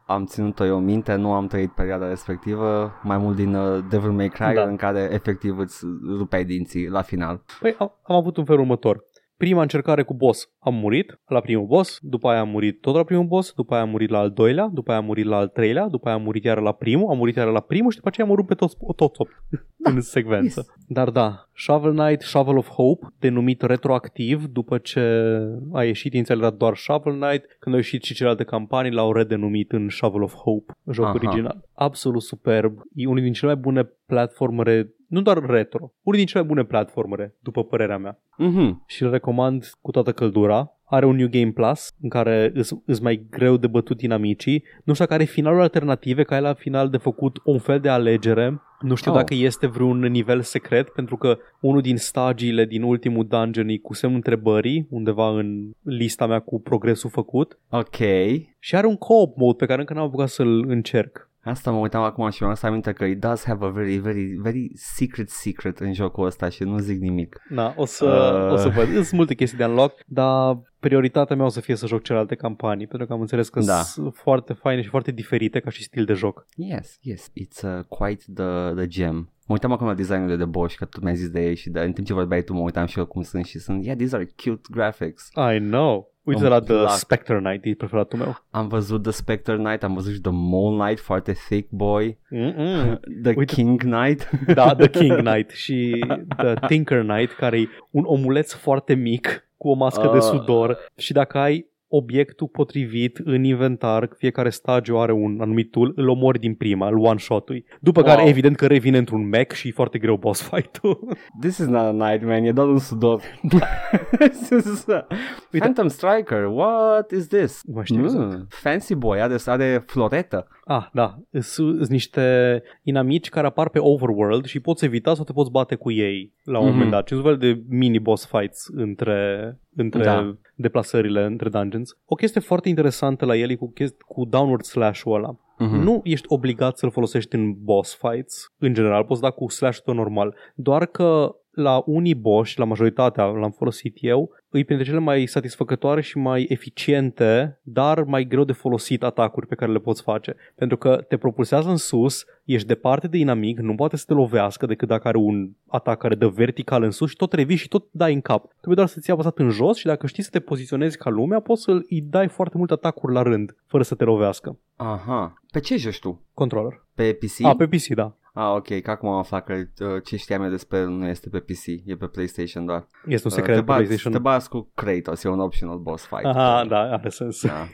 am ținut-o eu minte, nu am trăit perioada respectivă, mai mult din uh, Devil May Cry, Da. în care efectiv îți rupeai dinții la final. Păi am, am avut un fel următor. Prima încercare cu boss am murit la primul boss, după aia am murit tot la primul boss, după aia am murit la al doilea, după aia am murit la al treilea, după aia am murit iar la primul, am murit iar la primul și după aceea am murit pe toți, toți opt în secvență. yes. Dar da, Shovel Knight, Shovel of Hope, denumit retroactiv după ce a ieșit inițial era doar Shovel Knight, când au ieșit și celelalte campanii l-au redenumit în Shovel of Hope, joc Aha. original. Absolut superb, e unul din cele mai bune platformere, nu doar retro, unul din cele mai bune platformere, după părerea mea Mhm. și îl recomand cu toată căldura. Are un New Game Plus în care îs, îs mai greu de bătut dinamicii. Nu știu dacă are finaluri alternative, ca ai la final de făcut un fel de alegere. Nu știu Oh. dacă este vreun nivel secret, pentru că unul din stagiile din ultimul dungeon e cu semnul întrebării, undeva în lista mea cu progresul făcut. Ok. Și are un co-op mode pe care încă n-am apucat să-l încerc. Asta mă uitam acum și mi-am adus aminte că it does have a very, very, very secret secret în jocul ăsta și nu zic nimic. Da, o să, Uh. o să văd. Sunt multe chestii de unlock, dar prioritatea mea o să fie să joc celelalte campanii, pentru că am înțeles că Da. sunt foarte faine și foarte diferite ca și stil de joc. Yes, yes, it's uh, quite the, the gem. Mă uitam acum la designurile de Bosch, că tu mi-ai zis de ei și de, în timp ce vorbeai tu mă uitam și eu cum sunt și sunt, yeah, these are cute graphics. I know. Uite Îmi la The plac. Spectre Knight, e preferatul meu. Am văzut The Spectre Knight, am văzut și The Mole Knight, foarte thick boy, Mm-mm. The Uite. King Knight. Da, The King Knight și The Tinker Knight, care e un omuleț foarte mic cu o mască de Ah. sudor și dacă ai obiectul potrivit în inventar, fiecare stagiu are un anumit tool, îl omori din prima, îl one-shot-ui. După Wow. care, evident, că revine într-un mech și e foarte greu boss fight-ul. This is not a knight, man, e doar un sudor. This is a- Phantom Striker, what is this? Nu mai știu exact. Mm, Fancy boy, are, are floretă. Ah, da. Sunt niște inamici care apar pe overworld și poți evita sau te poți bate cu ei la un Mhm. moment dat. Și un fel de mini-boss fights între, între Da. deplasările, între dungeons. O chestie foarte interesantă la el e cu, chesti- cu downward slash-ul ăla. Mhm. Nu ești obligat să-l folosești în boss fights, în general, poți da cu slash-ul tău normal. Doar că la unii boss, și la majoritatea l-am folosit eu, îi printre cele mai satisfăcătoare și mai eficiente, dar mai greu de folosit atacuri pe care le poți face. Pentru că te propulsează în sus, ești departe de inamic, nu poate să te lovească decât dacă are un atac care dă vertical în sus și tot revii și tot dai în cap. Trebuie doar să ți apăsat în jos și dacă știi să te poziționezi ca lumea, poți să îi dai foarte multe atacuri la rând, fără să te lovească. Aha. Pe ce joci tu? Controller. Pe PC? A, pe PC, da. Ah, ok, că acum am aflat că uh, ce știam eu despre el nu este pe PC, e pe PlayStation doar. Este un Uh, secret te pe bați, PlayStation. Te bați cu Kratos, e un optional boss fight. Aha, da, are sens. Da.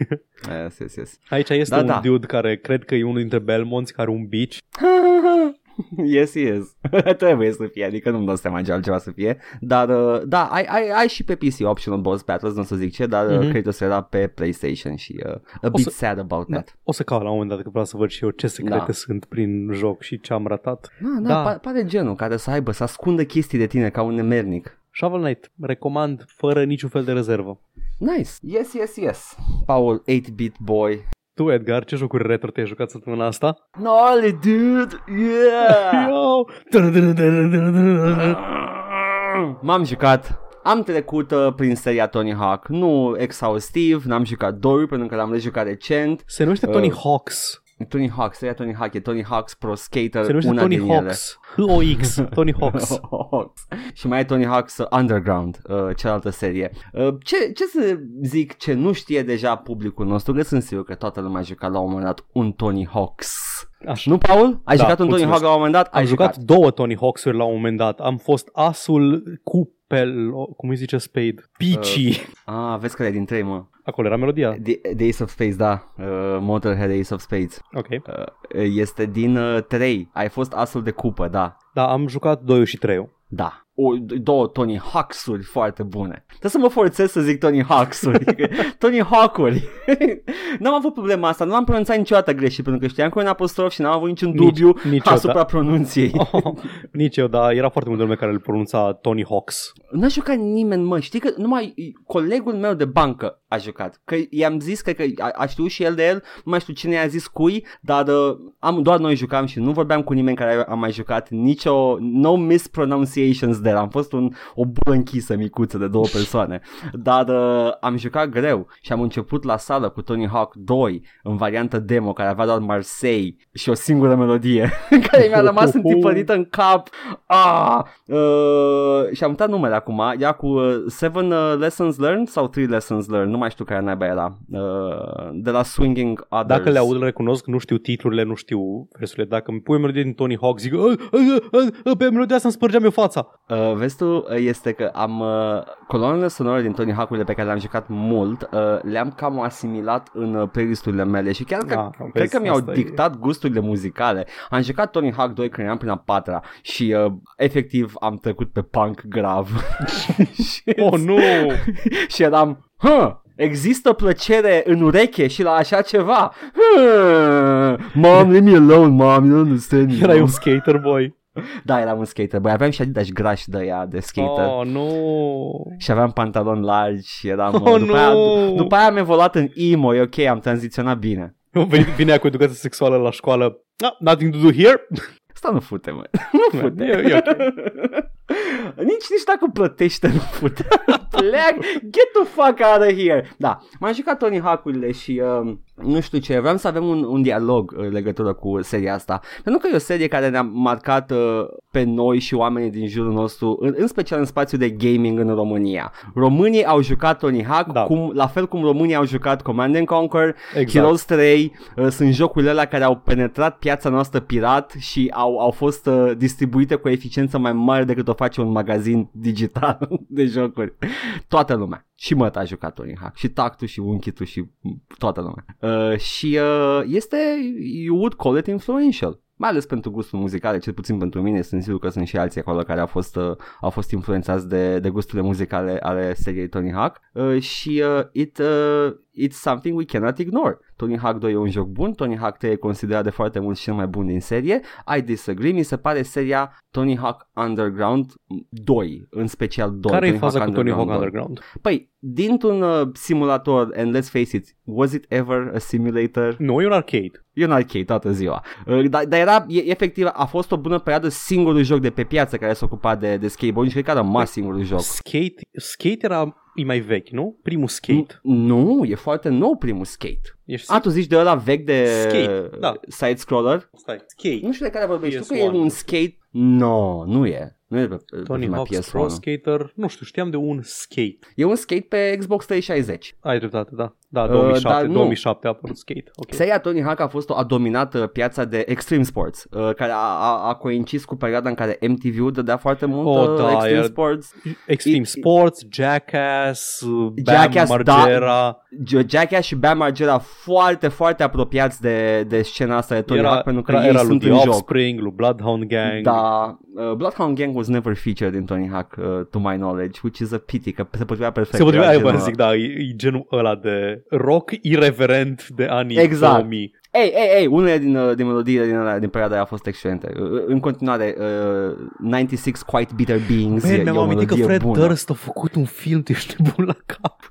Yes, yes, yes. Aici este Da, un da. dude care cred că e unul dintre Belmonts care are un beach. yes, yes. Trebuie să fie, adică nu-mi dau seama ce altceva să fie. Dar, uh, da, ai, ai, ai și pe PC optional boss battles, nu o să zic ce, dar Mhm. uh, Kratos era pe PlayStation și uh, a O bit să- sad about Da. that. O să caut la un moment dat că vreau să văd și eu ce secrete Da. sunt prin joc și ce am ratat. Da, da, Da. Pa- pare genul care să aibă, să ascundă chestii de tine ca un nemernic. Shovel Knight, recomand fără niciun fel de rezervă. Nice. Yes, yes, yes. Paul, 8-bit boy. Tu, Edgar, ce jocuri retro te-ai jucat săptămâna asta? Gnarly, dude! Yeah! Yo! M-am jucat am trecut uh, prin seria Tony Hawk, nu exhaustiv, n-am jucat 2 pentru că l-am rejucat recent. Se numește Tony Uh, Hawks. Tony Hawk, seria Tony Hawk, e Tony Hawk's Pro Skater, Se numește una Tony din Hawks. H-O-X. Tony Hawks. ele. Hawks. Și mai e Tony Hawk's Underground, uh, cealaltă serie. Uh, ce, ce să zic ce nu știe deja publicul nostru, că sunt sigur că toată lumea a jucat la un moment dat un Tony Hawk's. Așa. Nu, Paul? Ai Da, jucat un Tony mulțumesc. Hawk la un moment dat? Am Ai jucat două Tony Hawks-uri la un moment dat. Am fost asul cu pel, cum îi zice Spade? Peachy. Ah, vezi că e din 3, mă. Acolo era melodia. The, The Ace of Spades, da. Uh, Motorhead Ace of Spades. Ok. Uh, este din uh, 3. Ai fost asul de cupă, da. Da, am jucat 2 și 3 Da. O, două Tony Hawks-uri foarte bune. Trebuie să mă forțez să zic Tony Hawks-uri. Tony Hawk-uri. n-am avut problema asta. Nu am pronunțat niciodată greșit pentru că știam că e un apostrof și n-am avut niciun Nici- dubiu nici eu, asupra da. pronunției. Oh, nici eu, dar era foarte multă lume care îl pronunța Tony Hawks. N-a jucat nimeni, mă. Știi că numai colegul meu de bancă a jucat. Că i-am zis că, că a, a știut și el de el, nu mai știu cine i-a zis cui, dar uh, am, doar noi jucam și nu vorbeam cu nimeni care a mai jucat, nicio, no mispronunciations there, am fost un, o bulă închisă micuță de două persoane, dar uh, am jucat greu și am început la sală cu Tony Hawk 2 în variantă demo care avea doar Marseille și o singură melodie care mi-a rămas întipărită în cap. Ah! Uh, și am uitat numele acum, ea cu uh, Seven uh, Lessons Learned sau Three Lessons Learned, nu mai știu care naiba era, uh, de la Swinging Others. Dacă le aud, le recunosc, nu știu titlurile, nu știu versurile. Dacă îmi pui melodie din Tony Hawk, zic, pe melodia asta îmi spărgeam eu fața. Uh, vezi tu, este că am uh, coloanele sonore din Tony Hawk-urile pe care le-am jucat mult, uh, le-am cam asimilat în uh, playlisturile mele și chiar că, Da, cred vezi, că mi-au asta e- dictat gusturile muzicale. Am jucat Tony Hawk 2 când eram prin a patra și uh, efectiv am trecut pe punk grav. și, Oh, nu! și eram, huh, Există plăcere în ureche și la așa ceva? Huh, Mom, leave me alone, mom, you don't understand me. Erai mom." un skater boy. Da, eram un skater, băi, aveam și Adidas grași de ea de skater. Oh, nu! Și aveam pantaloni largi și eram... Oh, după, aia, nu! după aia am evoluat în emo, e ok, am tranziționat bine. Vine, vine ea cu educație sexuală la școală. Ah, nothing to do here. Asta nu fute, mă. Nu fute. E, e ok. nici, nici dacă plătește nu fute. Pleac, get the fuck out of here. Da, m-am jucat Tony Hawk-urile și uh, nu știu ce, vreau să avem un, un dialog în legătură cu seria asta. Pentru că e o serie care ne-a marcat uh, pe noi și oamenii din jurul nostru, în, în special în spațiul de gaming în România. Românii au jucat Tony Hawk, Da. cum, la fel cum românii au jucat Command and Conquer, Exact. Heroes 3, uh, sunt jocurile alea care au penetrat piața noastră pirat și au, au fost uh, distribuite cu eficiență mai mare decât o face un magazin digital de jocuri. Toată lumea. Și mă a jucat Tony Hawk. Și Tactu și Unchitu și toată lumea. Uh, și uh, este, you would call it influential. Mai ales pentru gustul muzicale, cel puțin pentru mine, sunt sigur că sunt și alții acolo care au fost, uh, au fost influențați de, de gusturile muzicale ale seriei Tony Hawk uh, și uh, it, uh, it's something we cannot ignore. Tony Hawk 2 e un joc bun, Tony Hawk 3 e considerat de foarte mulți cel mai bun din serie. I disagree, mi se pare seria Tony Hawk Underground 2, în special 2. Care e faza cu Tony Hawk 2. Underground? Păi, dintr-un uh, simulator, and let's face it, was it ever a simulator? Nu, e un arcade. E un arcade toată ziua. Uh, Dar, dar era, e, efectiv, a fost o bună perioadă singurul joc de pe piață care s-a ocupat de, de skateboard și cred că a rămas singurul joc. Skate, skate era e mai vechi, nu? Primul skate. Nu, e foarte nou primul skate. Ești A, tu zici de ăla vechi de Skate, da. side-scroller? Stai, skate. Nu știu de care vorbești. Tu că PS1. e un skate? No, nu e. Nu e pe, pe Tony prima Hawk's PS1. Pro Skater, nu știu, știam de un skate. E un skate pe Xbox 360. Ai dreptate, da. Da, Uh, 2007, dar nu. 2007 a apărut skate. Ok. Seria Tony Hawk a fost o, a dominat uh, piața de Extreme Sports, uh, care a, a, a coincis cu perioada în care MTV-ul dădea foarte mult Oh, uh, da, Extreme era- Sports. Extreme E- Sports, Jackass, uh, Bam Jackass, da. Margera. J- Jackass și Bam Margera foarte, foarte apropiați de, de scena asta de Tony Era, Hawk, pentru că era, ei era lui sunt The în joc. Offspring, lui Bloodhound Gang. Da, uh, Bloodhound Gang was never featured in Tony Hawk, uh, to my knowledge, which is a pity, că se potrivea perfect. Se potrivea, Era aia vă genul zic, da, e, e genul ăla de rock irreverent de anii Exact. 2000. Ei, ei, ei, unele din, uh, din melodiile din, alea, din perioada aia au fost excelente. Uh, În continuare, uh, 96 Quite Bitter Beings Man, e, mi-am e o amintit că melodie Fred bună. Durst a făcut un film, tu ești bun la cap.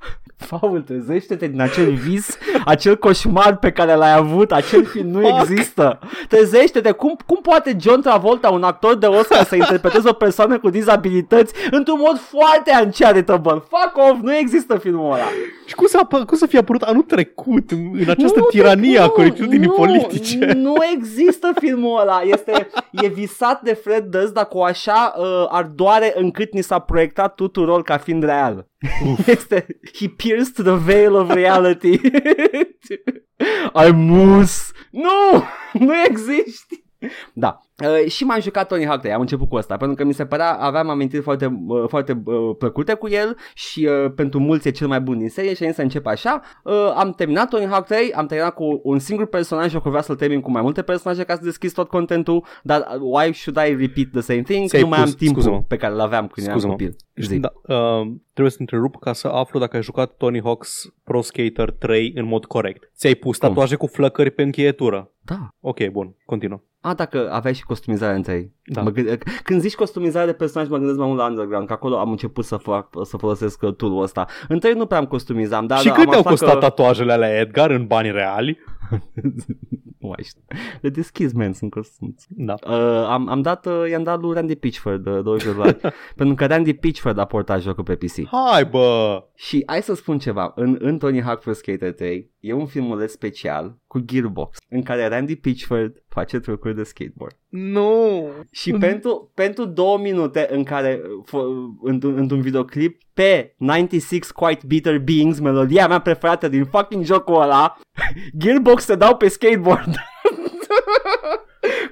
Paul, trezește-te din acel vis, acel coșmar pe care l-ai avut, acel film nu Fuck. există. Trezește-te, cum, cum poate John Travolta, un actor de Oscar, să interpreteze o persoană cu dizabilități într-un mod foarte uncharitable? Fuck off, nu există filmul ăla. Și cum, s-a, apă- cum să fie apărut anul trecut în, în această Nu, tiranie a nu, corectitudinii nu, politice? Nu există filmul ăla. Este, e visat de Fred Durst, dar cu așa uh, ardoare încât ni s-a proiectat tuturor ca fiind real. Este, he pierced the veil of reality. I'm moose. Nu, nu existi. Da. Uh, și m-am jucat Tony Hawk 3, am început cu asta, pentru că mi se părea, aveam amintiri foarte, uh, foarte uh, plăcute cu el și uh, pentru mulți e cel mai bun din serie și am zis să încep așa. Uh, am terminat Tony Hawk 3, am terminat cu un singur personaj, eu vreau să-l termin cu mai multe personaje ca să deschis tot contentul, dar uh, why should I repeat the same thing? Ți-ai Nu mai am pus- timpul scuză-mă. pe care l-aveam când eram Scuză-mă. copil. Zi. Da, uh, trebuie să te întrerup ca să aflu dacă ai jucat Tony Hawk's Pro Skater 3 în mod corect. Ți-ai pus Cum? tatuaje cu flăcări pe încheietură. Da. Ok, bun, continuă. A, dacă aveai și costumizarea între ei. Da. Mă gând- când zici costumizare de personaj, mă gândesc mai mult la Underground, că acolo am început să, fac, să folosesc uh, tool ăsta. Între ei nu prea am costumizam, dar și da, cât am te-au aflat costat că... tatuajele alea Edgar în bani reali? nu mai știu. Le deschizi, man, sunt costum. Da. Uh, am, am dat, uh, i-am dat lui Randy Pitchford uh, 20 de dolari, pentru că Randy Pitchford a portat jocul pe PC. Hai bă! Și hai să spun ceva, în, în Tony Hawk Pro Skater 3 e un filmuleț special cu Gearbox în care Randy Pitchford face trucuri de skateboard. Nu! Și Mm. pentru, pentru două minute în care, f- într-un, într-un videoclip, pe 96 Quite Bitter Beings, melodia mea preferată din fucking jocul ăla, Gearbox se dau pe skateboard.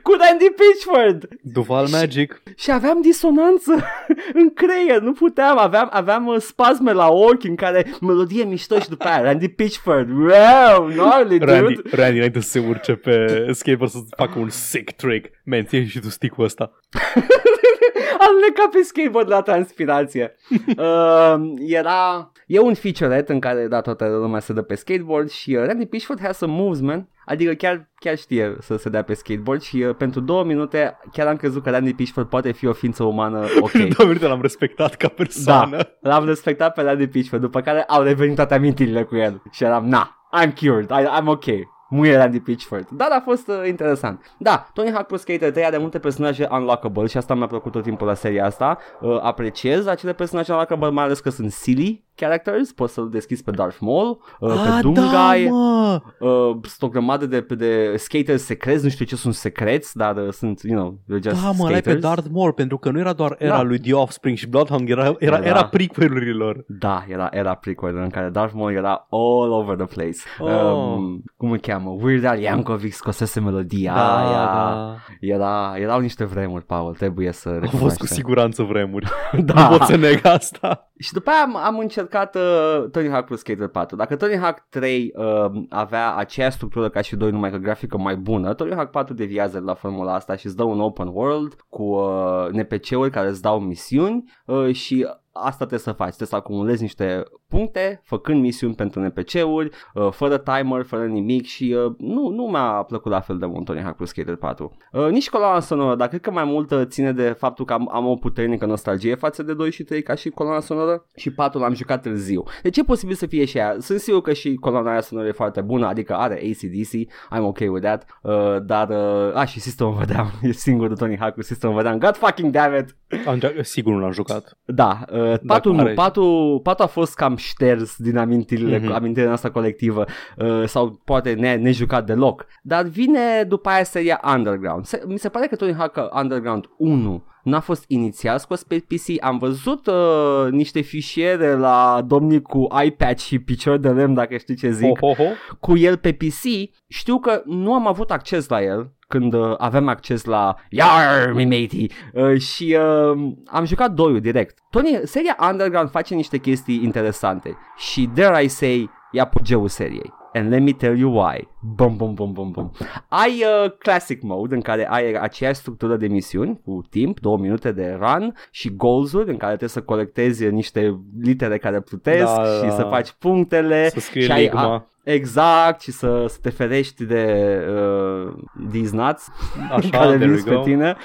cu Randy Pitchford Duval Magic. și aveam disonanță în creier, nu puteam, aveam, aveam uh, spasme la ochi în care melodie mișto și după aia Randy Pitchford, wow, gnarly, dude. Randy, Randy înainte să se urce pe skateboard să facă un sick trick. Man, ție și tu stick-ul ăsta. Am lecat pe skateboard la transpirație. uh, era... E un featurette în care, da, toată lumea se dă pe skateboard și uh, Randy Pitchford has some moves, man. Adică chiar, chiar știe să se dea pe skateboard și uh, pentru două minute chiar am crezut că Randy Pitchford poate fi o ființă umană ok. Două minute l-am respectat ca persoană. Da, l-am respectat pe Randy Pitchford, după care au revenit toate amintirile cu el și eram, na, I'm cured, I, I'm ok. Muie Randy Pitchford. Dar a fost uh, interesant. Da, Tony Hawk Pro Skater 3 are multe personaje unlockable și asta mi-a plăcut tot timpul la seria asta. Uh, apreciez acele personaje unlockable, mai ales că sunt silly characters. Poți să-l deschizi pe Darth Maul, uh, pe Ah, Doomguy, da, mă! uh, sunt o grămadă de, de skaters secreți, nu știu ce sunt secreți, dar uh, sunt, you know, they're just Da, mă, ăla e pe skaters. Darth Maul, pentru că nu era doar era Da. lui The Offspring și Bloodhound, era, era, Da. era prequelurilor. Da, era, era prequel în care Darth Maul era all over the place. Oh. Um, cum îl cheamă? Weird Al Yankovic scosese melodia Da, aia. da. Era, erau niște vremuri, Paul, trebuie să Au recunoaștem. fost cu siguranță vremuri. Da. Nu pot să neg asta. Și după aia am, am încercat uh, Tony Hawk Pro Skater 4. Dacă Tony Hawk 3 uh, avea aceeași structură ca și 2, numai că grafică mai bună, Tony Hawk 4 deviază de la formula asta și îți dă un open world cu uh, NPC-uri care îți dau misiuni uh, și asta trebuie să faci, trebuie să acumulezi niște puncte făcând misiuni pentru NPC-uri, uh, fără timer, fără nimic și uh, nu, nu mi-a plăcut la fel de mult Tony Hawk Pro Skater 4. Uh, nici coloana sonoră, dar cred că mai mult uh, ține de faptul că am, am o puternică nostalgie față de 2 și 3 ca și coloana sonoră și 4 l-am jucat târziu. Deci e posibil să fie și aia. Sunt sigur că și coloana aia sonoră e foarte bună, adică are ACDC, I'm ok with that, uh, dar, uh, a, și System of a Down, e singurul Tony Hawk cu System of a Down, god fucking damn it! Am, sigur nu l-am jucat. Da, uh, patul nu, are- patul, patul a fost cam șters din amintirile, Mhm. mm-hmm. amintirea noastră colectivă uh, sau poate ne, nejucat deloc. Dar vine după aia seria Underground. Se, mi se pare că Tony Hawk Underground 1 n-a fost inițial scos pe PC. Am văzut uh, niște fișiere la domnii cu iPad și picior de lemn, dacă știi ce zic, Ho, ho, ho. cu el pe PC. Știu că nu am avut acces la el când uh, aveam acces la Yar, me matey uh, și uh, am jucat doiul direct. Tony, seria Underground face niște chestii interesante și dare I say e apogeul seriei. And let me tell you why. Bum, bum, bum, bum, bum. Ai uh, classic mode în care ai aceeași structură de misiuni cu timp, două minute de run și goals-uri în care trebuie să colectezi niște litere care plutesc Da, și da. să faci punctele Să scrie și ai, enigma. Exact, și să, să te ferești de uh, these nuts Așa, care there vin we go. pe tine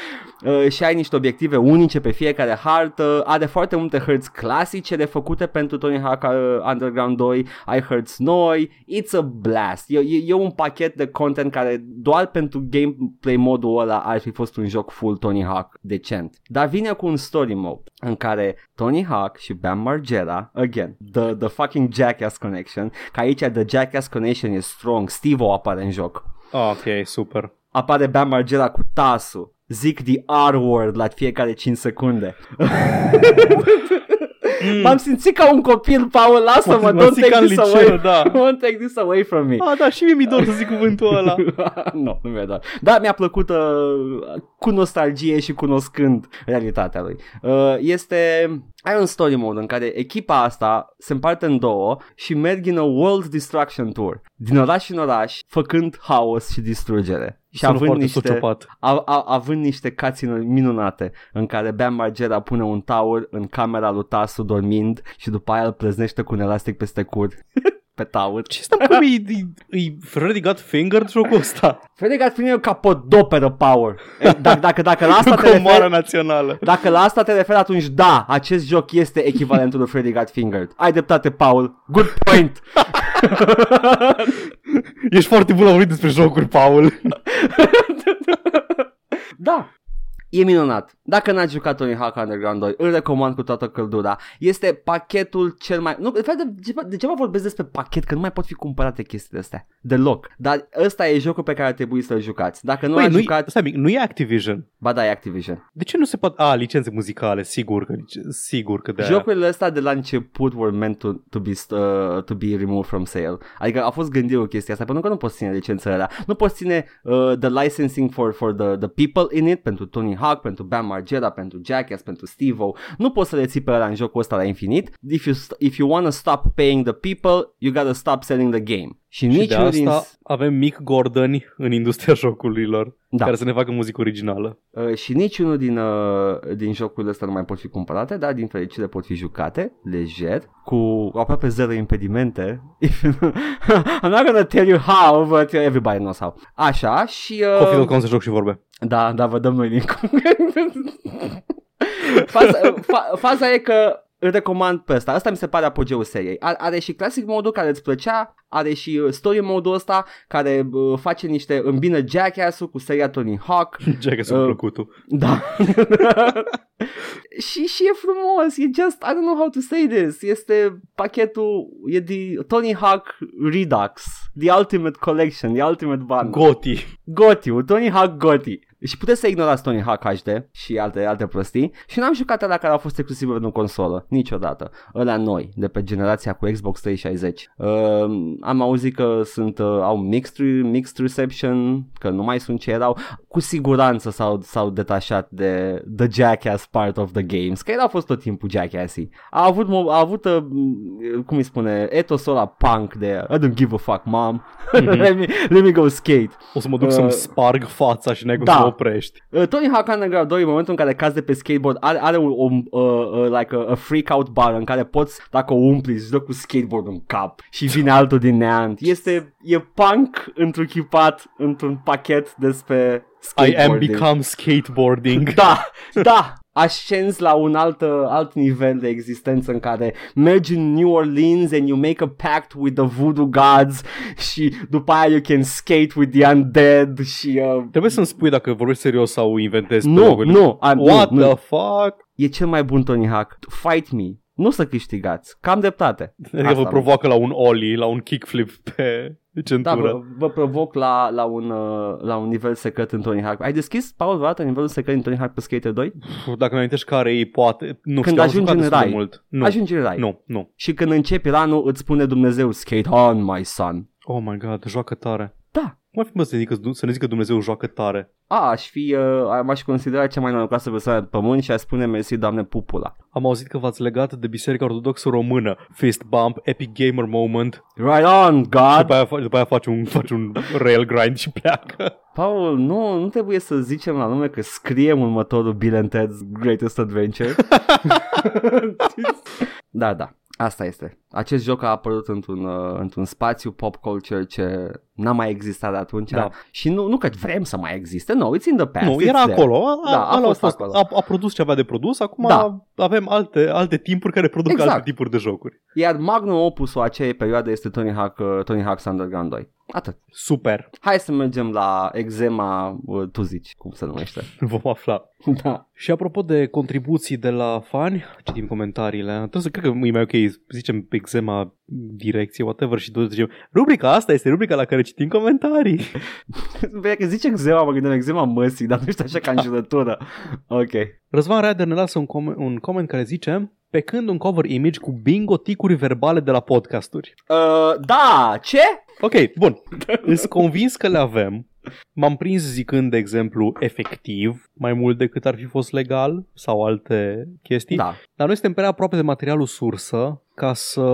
uh, și ai niște obiective unice pe fiecare hartă, are foarte multe hărți clasice de făcute pentru Tony Hawk uh, Underground 2, ai hărți noi, it's a blast, e, e, e un pachet de content care doar pentru gameplay modul ăla ar fi fost un joc full Tony Hawk decent, dar vine cu un story mode în care Tony Hawk și Bam Margera, again, the, the fucking Jackass connection, că aici the Jackass connection e strong, Steve-O apare în joc. Ah, ok, super. Apare Bam Margera cu tasul. Zic the R-word la fiecare 5 secunde. M-am simțit ca un copil, Paul, lasă-mă, M-am don't simțit ca take în this liceu, away. da. Don't take this away from me. Ah, da, și mie mi dor să zic cuvântul ăla. nu, nu mi-a dat. Da, mi-a plăcut uh, cu nostalgie și cunoscând realitatea lui. Uh, este... Ai un story mode în care echipa asta se împarte în două și merg în a World Destruction Tour. Din oraș în oraș, făcând haos și distrugere. Și Sună având foarte niște, sociopat. a, a, având niște cutscene minunate în care Bam Margera pune un tower în camera lui Tasu dormind și după aia îl pleznește cu un elastic peste cur. pe taur. Ce stă cum e, e, e Freddy Got Fingered jocul ăsta? Freddy Got Fingered capodoperă power. Dacă, dacă, dacă la asta te Comoara referi, națională. dacă la asta te referi, atunci da, acest joc este echivalentul lui Freddy Got Fingered. Ai dreptate, Paul. Good point. Ești foarte bun la vorbit despre jocuri, Paul. Da, E minunat. Dacă n-ați jucat Tony Hawk Underground 2, îl recomand cu toată căldura. Este pachetul cel mai... Nu, de, de, de ce mă vorbesc despre pachet? Că nu mai pot fi cumpărate chestiile astea. Deloc. Dar ăsta e jocul pe care ar trebui să-l jucați. Dacă nu Băi, l-ați nu jucat... stai, mic, nu e Activision. Ba da, e Activision. De ce nu se poate... A, licențe muzicale, sigur că, sigur că de Jocurile astea de la început were meant to, to, be, uh, to be removed from sale. Adică a fost gândit o chestie asta, pentru că nu poți ține licențele alea. Nu poți ține uh, the licensing for, for the, the people in it, pentru Tony Hawk, pentru Bam Margera, pentru Jackass, pentru Steve-O. Nu poți să le ții pe ăla în jocul ăsta la infinit. If you, if you wanna stop paying the people, you gotta stop selling the game. Și, Și nici de unul asta din... avem Mick Gordon în industria jocurilor, Da. care să ne facă muzică originală. Uh, și niciunul din, uh, din jocurile astea nu mai pot fi cumpărate, dar din fericire pot fi jucate, lejer, cu aproape zero impedimente. I'm not gonna tell you how, but everybody knows how. Așa și... Uh, Coffee.com să joc și vorbe. Da, da, vă dăm noi link faza, fa, faza e că îl recomand pe ăsta. Asta mi se pare apogeul seriei. Are, are și classic modul care îți plăcea, are și uh, story modul ăsta care uh, face niște îmbină Jackass-ul cu seria Tony Hawk. Jack să Uh, plăcutul. Da. și, și e frumos, e just, I don't know how to say this, este pachetul, e de Tony Hawk Redux, The Ultimate Collection, The Ultimate Bundle. Goti. Gotti, Tony Hawk Gotti. Și puteți să ignorați Tony Hawk HD și alte, alte prostii. Și n-am jucat alea care au fost exclusive în consolă, niciodată. Ălea noi, de pe generația cu Xbox 360. Uh, am auzit că sunt, uh, au mixed, mixed reception, că nu mai sunt ce erau. Cu siguranță s-au, s-au detașat de the Jackass part of the games, că era fost tot timpul Jackassy. A avut, mo- a avut uh, cum îi spune, etosul ăla punk de I don't give a fuck, mom. let, me, let me go skate. O să mă duc Uh, să-mi sparg fața și n-ai cum da. Să mă oprești. Uh, Tony Hawk Underground 2 în momentul în care cazi de pe skateboard are, are un, un uh, uh, like a, a freak out bar în care poți, dacă o umpli, îți dă cu skateboard în cap și vine altul din neant. Este, e punk întruchipat într-un pachet despre I skateboarding. am become skateboarding. Da, da, ascenzi la un alt, uh, alt nivel de existență în care mergi în New Orleans and you make a pact with the voodoo gods și după aia you can skate with the undead și... Uh, Trebuie să-mi spui dacă vorbești serios sau inventezi nu, pe nu, am, What nu, the nu, fuck? e cel mai bun Tony Hawk. Fight me. Nu să câștigați. Cam dreptate. Adică Asta vă provoacă la un ollie, la un kickflip pe Da, centură. vă, vă provoc la, la, un, uh, la un nivel secret în Tony Hawk. Ai deschis, Paul, vreodată nivelul secret în Tony Hawk pe Skater 2? Pf, Dacă mi amintești care e, poate... Nu Când știu, am ajungi jucat în destul de rai. mult. Nu, Ajungi în rai. nu, nu. Și când începi ranul, îți spune Dumnezeu, skate on, my son. Oh my god, joacă tare. Da. Cum ar fi mă să, zică, să ne zică Dumnezeu joacă tare? A, aș fi, uh, m-aș considera cea mai norocoasă persoană pe pământ și aș spune mersi, Doamne, pupula. Am auzit că v-ați legat de Biserica Ortodoxă Română. Fist bump, epic gamer moment. Right on, Și God! după aia, fa- după aia faci, un, faci un rail grind și pleacă. Paul, nu, nu trebuie să zicem la nume că scriem următorul Bill and Ted's Greatest Adventure. da, da. Asta este. Acest joc a apărut într-un, uh, într-un spațiu pop culture ce n-a mai existat de atunci Da. și nu, nu că vrem să mai existe, no, it's in the past. nu, it's era there. acolo. A, Da, a ăla fost acolo. A, a produs ce avea de produs, acum Da. avem alte, alte timpuri care produc Exact. alte tipuri de jocuri. Iar magnum opusul acelei perioade este Tony Hawk, uh, Tony Hawk's Underground 2. Atât. Super. Hai să mergem la exema, uh, tu zici, cum se numește. Vom afla. da. Și apropo de contribuții de la fani, citim comentariile. Trebuie să cred că e mai ok, zicem pe exema direcție, whatever, și tot zicem, rubrica asta este rubrica la care citim comentarii. Bine, că zice exema, mă gândeam exema măsii, dar nu știu așa ca în jurătură. Ok. Răzvan Rader ne lasă un, com- un coment care zice, pe când un cover image cu bingo ticuri verbale de la podcasturi. Uh, da, ce? Ok, bun. Îți convins că le avem. M-am prins zicând, de exemplu, efectiv, mai mult decât ar fi fost legal sau alte chestii. Da. Dar noi suntem prea aproape de materialul sursă ca să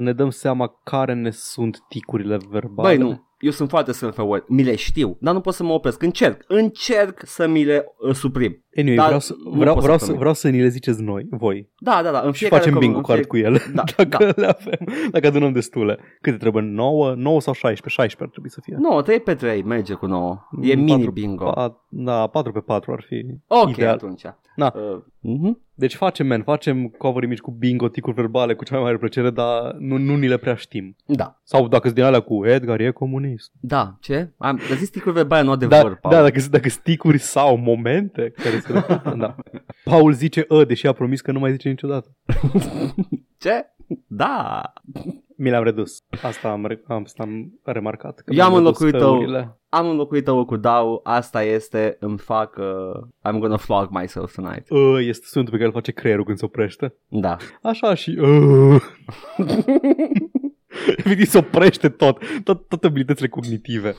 ne dăm seama care ne sunt ticurile verbale. Băi, nu. Eu sunt foarte self-aware. Mi le știu, dar nu pot să mă opresc. Încerc. Încerc să mi le uh, suprim. Anyway, Dar vreau, să, nu vreau, pot să vreau, să, promit. vreau să ni le ziceți noi, voi. Da, da, da, în Și fiecare facem com- bingo în card fie- cu ele. Da, dacă da. le avem. Dacă adunăm destule. Câte trebuie? 9? 9 sau 16? 16 ar trebui să fie. 9, 3 pe 3, merge cu 9. E Mm, mini patru- bingo. Pa, da, 4 pe 4 ar fi Ok, ideal. atunci. Da. Uh, mhm. Deci facem, man, facem cover mici cu bingo, ticuri verbale, cu cea mai mare plăcere, dar nu, nu ni le prea știm. Da. Sau dacă sunt din alea cu Edgar e comunist. Da, ce? Am dar zis ticuri verbale, nu Da, adevăr, Paul. da dacă, dacă sticuri sau momente care se repetă, da. Paul zice ă, deși a promis că nu mai zice niciodată. Ce? Da. Mi le-am redus. Asta am, re- am, asta am remarcat. Că Eu am mi-am redus înlocuit-o. ăurile. Am înlocuit-o cu Dau, asta este, îmi fac, uh, I'm gonna flog myself tonight. Ă, este sunetul pe care îl face creierul când se oprește. Da. Așa și... ă. Efectiv se oprește tot, tot toate abilitățile cognitive.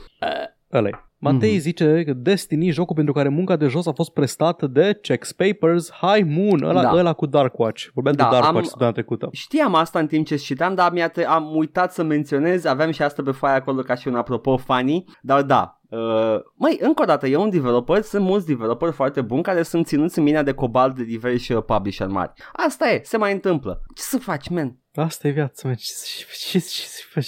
ăla Matei Mhm. zice că Destiny, jocul pentru care munca de jos a fost prestată de Checks Papers, High Moon, ăla, Da. ăla cu Dark Watch. Vorbeam Da, de Dark am- Watch săptămâna trecută. Știam asta în timp ce citeam, dar mi-a tre- am uitat să menționez, aveam și asta pe foaia acolo ca și un apropo funny, dar da, Uh, măi, încă o dată, e un developer, sunt mulți developeri foarte buni care sunt ținuți în mina de cobalt de diversi uh, publisher mari. Asta e, se mai întâmplă. Ce să faci, man? Asta e viața mea. Ce- ce- ce- ce-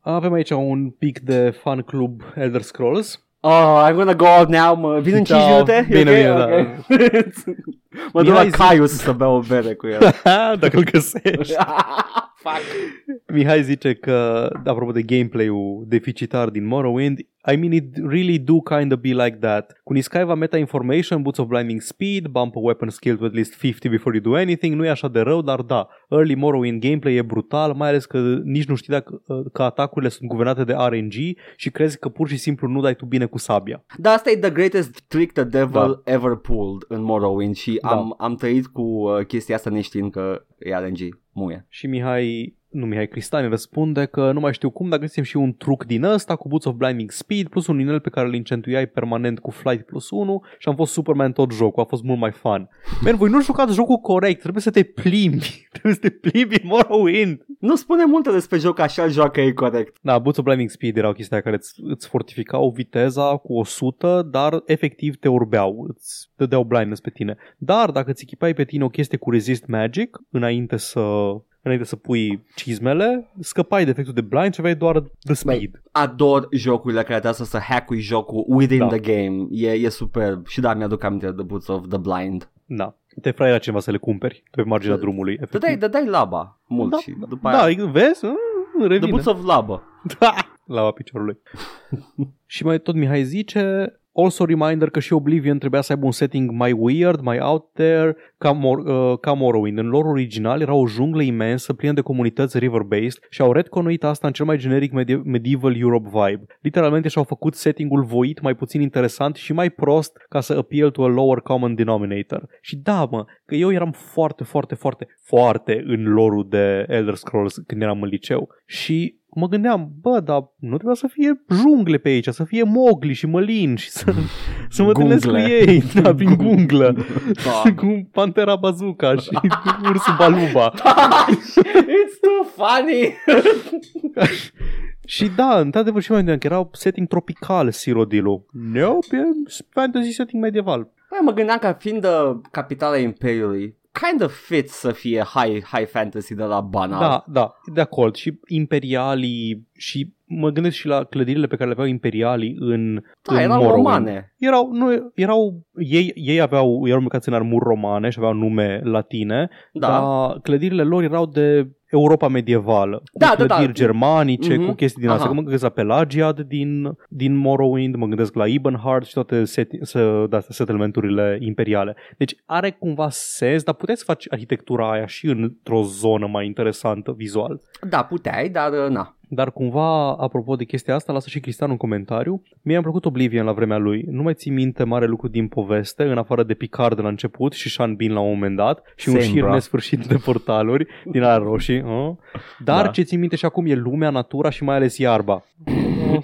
Avem aici un pic de fan club Elder Scrolls. Oh, I'm gonna go out now, mă. Vin în 5 Da, minute? E bine, ok? bine, da. Ok. mă duc la Mihai zic- Caius să beau o bere cu el. Dacă îl găsești. Fuck. Mihai zice că, apropo de gameplay-ul deficitar din Morrowind, I mean it really do kind of be like that. Cu Niskaiva meta information, boots of blinding speed, bump a weapon skill to at least 50 before you do anything, nu e așa de rău, dar da, early Morrowind gameplay e brutal, mai ales că nici nu știi dacă că atacurile sunt guvernate de RNG și crezi că pur și simplu nu dai tu bine cu sabia. Da, asta e the greatest trick the devil Da. ever pulled în Morrowind și Da. am, am trăit cu uh, chestia asta neștiind că e RNG. Muie. Și Mihai, nu Mihai Cristani răspunde că nu mai știu cum, dar găsim și un truc din ăsta cu Boots of Blinding Speed plus un inel pe care îl incentuiai permanent cu Flight plus 1 și am fost Superman tot jocul, a fost mult mai fun. Man, voi nu jucați jocul corect, trebuie să te plimbi, trebuie să te plimbi în Morrowind. Nu spune multe despre joc că așa joacă e corect. Da, Boots of Blinding Speed era o chestie care îți, îți fortificau viteza cu 100, dar efectiv te urbeau, îți dădeau blindness pe tine. Dar dacă îți echipai pe tine o chestie cu Resist Magic, înainte să înainte să pui cizmele, scăpai de efectul de blind și aveai doar the speed. Băi, ador jocurile care trebuie să hack jocul within Da. the game. E, e superb. Și da, mi-aduc aminte de The Boots of the Blind. Da. Te fraiera cineva să le cumperi pe marginea drumului. Efectiv. Dădeai, dădeai laba mult da, și da, după da, aia vezi? Mm, The Revine. Boots of Laba. Da, lava piciorului. și mai tot Mihai zice, also reminder că și Oblivion trebuia să aibă un setting mai weird, mai out there, ca, Mor- uh, ca Morrowind. În lor original era o junglă imensă, plină de comunități river-based și au retconuit asta în cel mai generic medi- medieval Europe vibe. Literalmente și-au făcut settingul voit mai puțin interesant și mai prost ca să appeal to a lower common denominator. Și da, mă, că eu eram foarte, foarte, foarte, foarte în lorul de Elder Scrolls când eram în liceu și mă gândeam, bă, dar nu trebuia să fie jungle pe aici, să fie mogli și mălin și să, să mă întâlnesc cu Gungle. ei, da, prin gunglă, Da. cu Pantera Bazooka și ursul Baluba. It's too funny! și da, într-adevăr și mai gândeam că era setting tropical Sirodilo. Nope, e fantasy setting medieval. Băi, mă gândeam că fiind uh, capitala Imperiului, kind of fit să fie high, high fantasy de la banal. Da, da, de acord. Și imperialii și mă gândesc și la clădirile pe care le aveau imperialii în, da în erau Morrowind. romane. Erau, nu, erau, ei, ei aveau, erau mâncați în armuri romane și aveau nume latine, Da. dar clădirile lor erau de Europa medievală, cu Da, da, da. clădiri germanice, Mhm. cu chestii din astea. Aha. Mă gândesc la Pelagiad din, din Morrowind, mă gândesc la Ebenhard și toate set, să, da, settlementurile imperiale. Deci are cumva sens, dar puteți să faci arhitectura aia și într-o zonă mai interesantă vizual. Da, puteai, dar uh, na. Dar cumva, apropo de chestia asta, lasă și Cristian un comentariu. Mie am plăcut Oblivion la vremea lui. Nu mai ții minte mare lucru din poveste, în afară de Picard de la început și Sean Bean la un moment dat și un Same, șir bro. nesfârșit de portaluri din alea roșii. Uh? Dar Da. ce ții minte și acum e lumea, natura și mai ales iarba.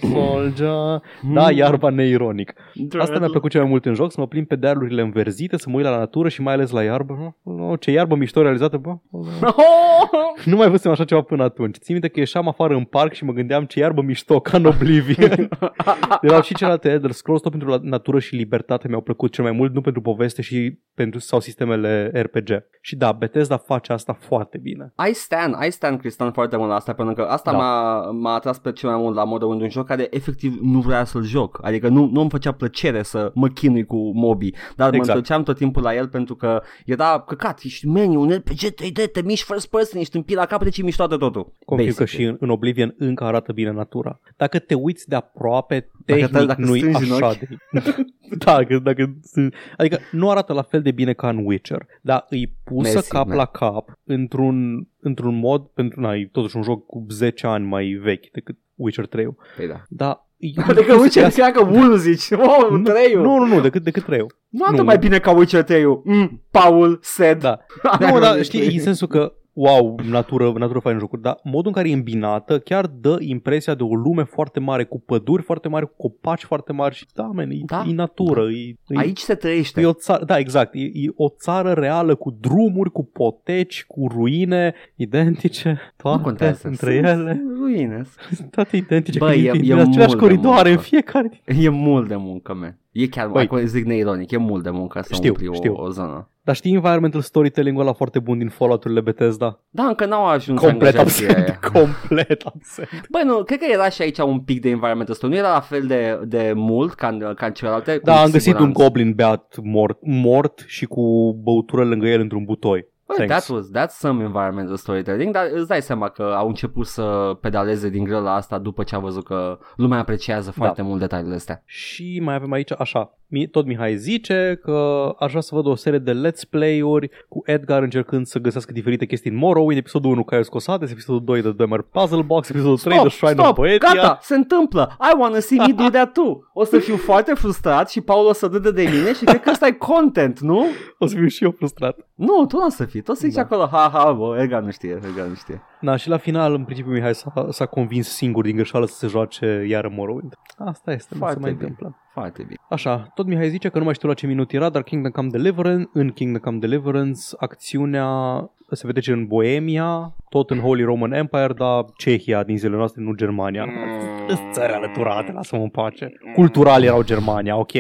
Uh, soldier. Da, iarba neironic. Asta mi-a plăcut cel mai mult în joc, să mă plimb pe dealurile înverzite, să mă uit la natură și mai ales la iarbă. Oh, ce iarbă mișto realizată, bă. Nu mai văzusem așa ceva până atunci. Țin minte că ieșeam afară în parc și mă gândeam ce iarbă mișto, ca în Oblivion. Erau și celelalte Elder Scrolls, tot pentru natură și libertate mi-au plăcut cel mai mult, nu pentru poveste și pentru sau sistemele RPG. Și da, Bethesda face asta foarte bine. I stand, I stand Cristian foarte mult la asta, pentru că asta da. m-a, m-a atras pe cel mai mult la modul unde un joc care efectiv nu vrea să-l joc. Adică nu, nu îmi făcea plăcere să mă chinui cu mobii, dar exact. mă întorceam tot timpul la el pentru că era căcat, ești meniu, un RPG 3D, te miști first person, ești în pila capete și mișto de totul. Confirm că și în, în Oblivion încă arată bine natura. Dacă te uiți de aproape, tehnic dacă, dacă nu-i așa de... da, dacă, dacă, adică nu arată la fel de bine ca în Witcher, dar îi pusă Mersi, cap man. la cap într-un, într-un mod, pentru na, e totuși un joc cu 10 ani mai vechi decât Witcher 3 Păi da. Da, Adică Witcher 3 că unul zici, oh, 3 Nu, nu, nu, decât, decât 3 Nu atât mai bine ca Witcher 3 mm, Paul said. Da. nu, dar știi, în sensul că wow, natură, natură faină jocuri, dar modul în care e îmbinată chiar dă impresia de o lume foarte mare, cu păduri foarte mari, cu copaci foarte mari și da, man, e, da. e natură. Da. E, e, Aici se trăiește. E o țară, da, exact. E, e o țară reală cu drumuri, cu poteci, cu ruine identice, toate contează. între sunt ele. Ruine. Toate identice. Bă, e, e, e aceleași coridoare în fiecare. E mult de muncă, man. E chiar, Băi, zic neironic, e mult de muncă să știu, umpli știu. O, o zonă. Dar știi environmental storytelling-ul ăla foarte bun din Fallout-urile Bethesda? Da, încă n-au ajuns Complet absent, complet absent. Băi, nu, cred că era și aici un pic de environmental story. Nu era la fel de, de mult ca, ca în celelalte. Da, am găsit un goblin beat mort, mort și cu băutură lângă el într-un butoi. Well, that was, that's some environmental storytelling, dar îți dai seama că au început să pedaleze din greu la asta după ce a văzut că lumea apreciază foarte da. mult detaliile astea. Și mai avem aici așa, tot Mihai zice că aș vrea să văd o serie de let's play-uri cu Edgar încercând să găsească diferite chestii în Morrowind, episodul 1 Caius Cosades, episodul 2 de Dwemer Puzzle Box, episodul 3 stop, de Shrine stop, of Boetia. gata, se întâmplă, I wanna see me do that too. O să fiu foarte frustrat și Paul o să dă de mine și cred că ăsta e content, nu? O să fiu și eu frustrat. Nu, tu nu o să fii, tu o să zici da. acolo, ha, ha, bă, Edgar nu știe, Edgar nu știe. Da, și la final, în principiu, Mihai s-a, s-a convins singur din greșeală să se joace iară Morrowind. Asta este, Foarte nu se mai bine. întâmplă. Foarte bine. Așa, tot Mihai zice că nu mai știu la ce minut era, dar Kingdom Come Deliverance, în Kingdom Come Deliverance, acțiunea se petrece în Boemia, tot în Holy Roman Empire, dar Cehia din zilele noastre, nu Germania. Mm. Țări alăturate, lasă-mă în pace. Cultural erau Germania, ok?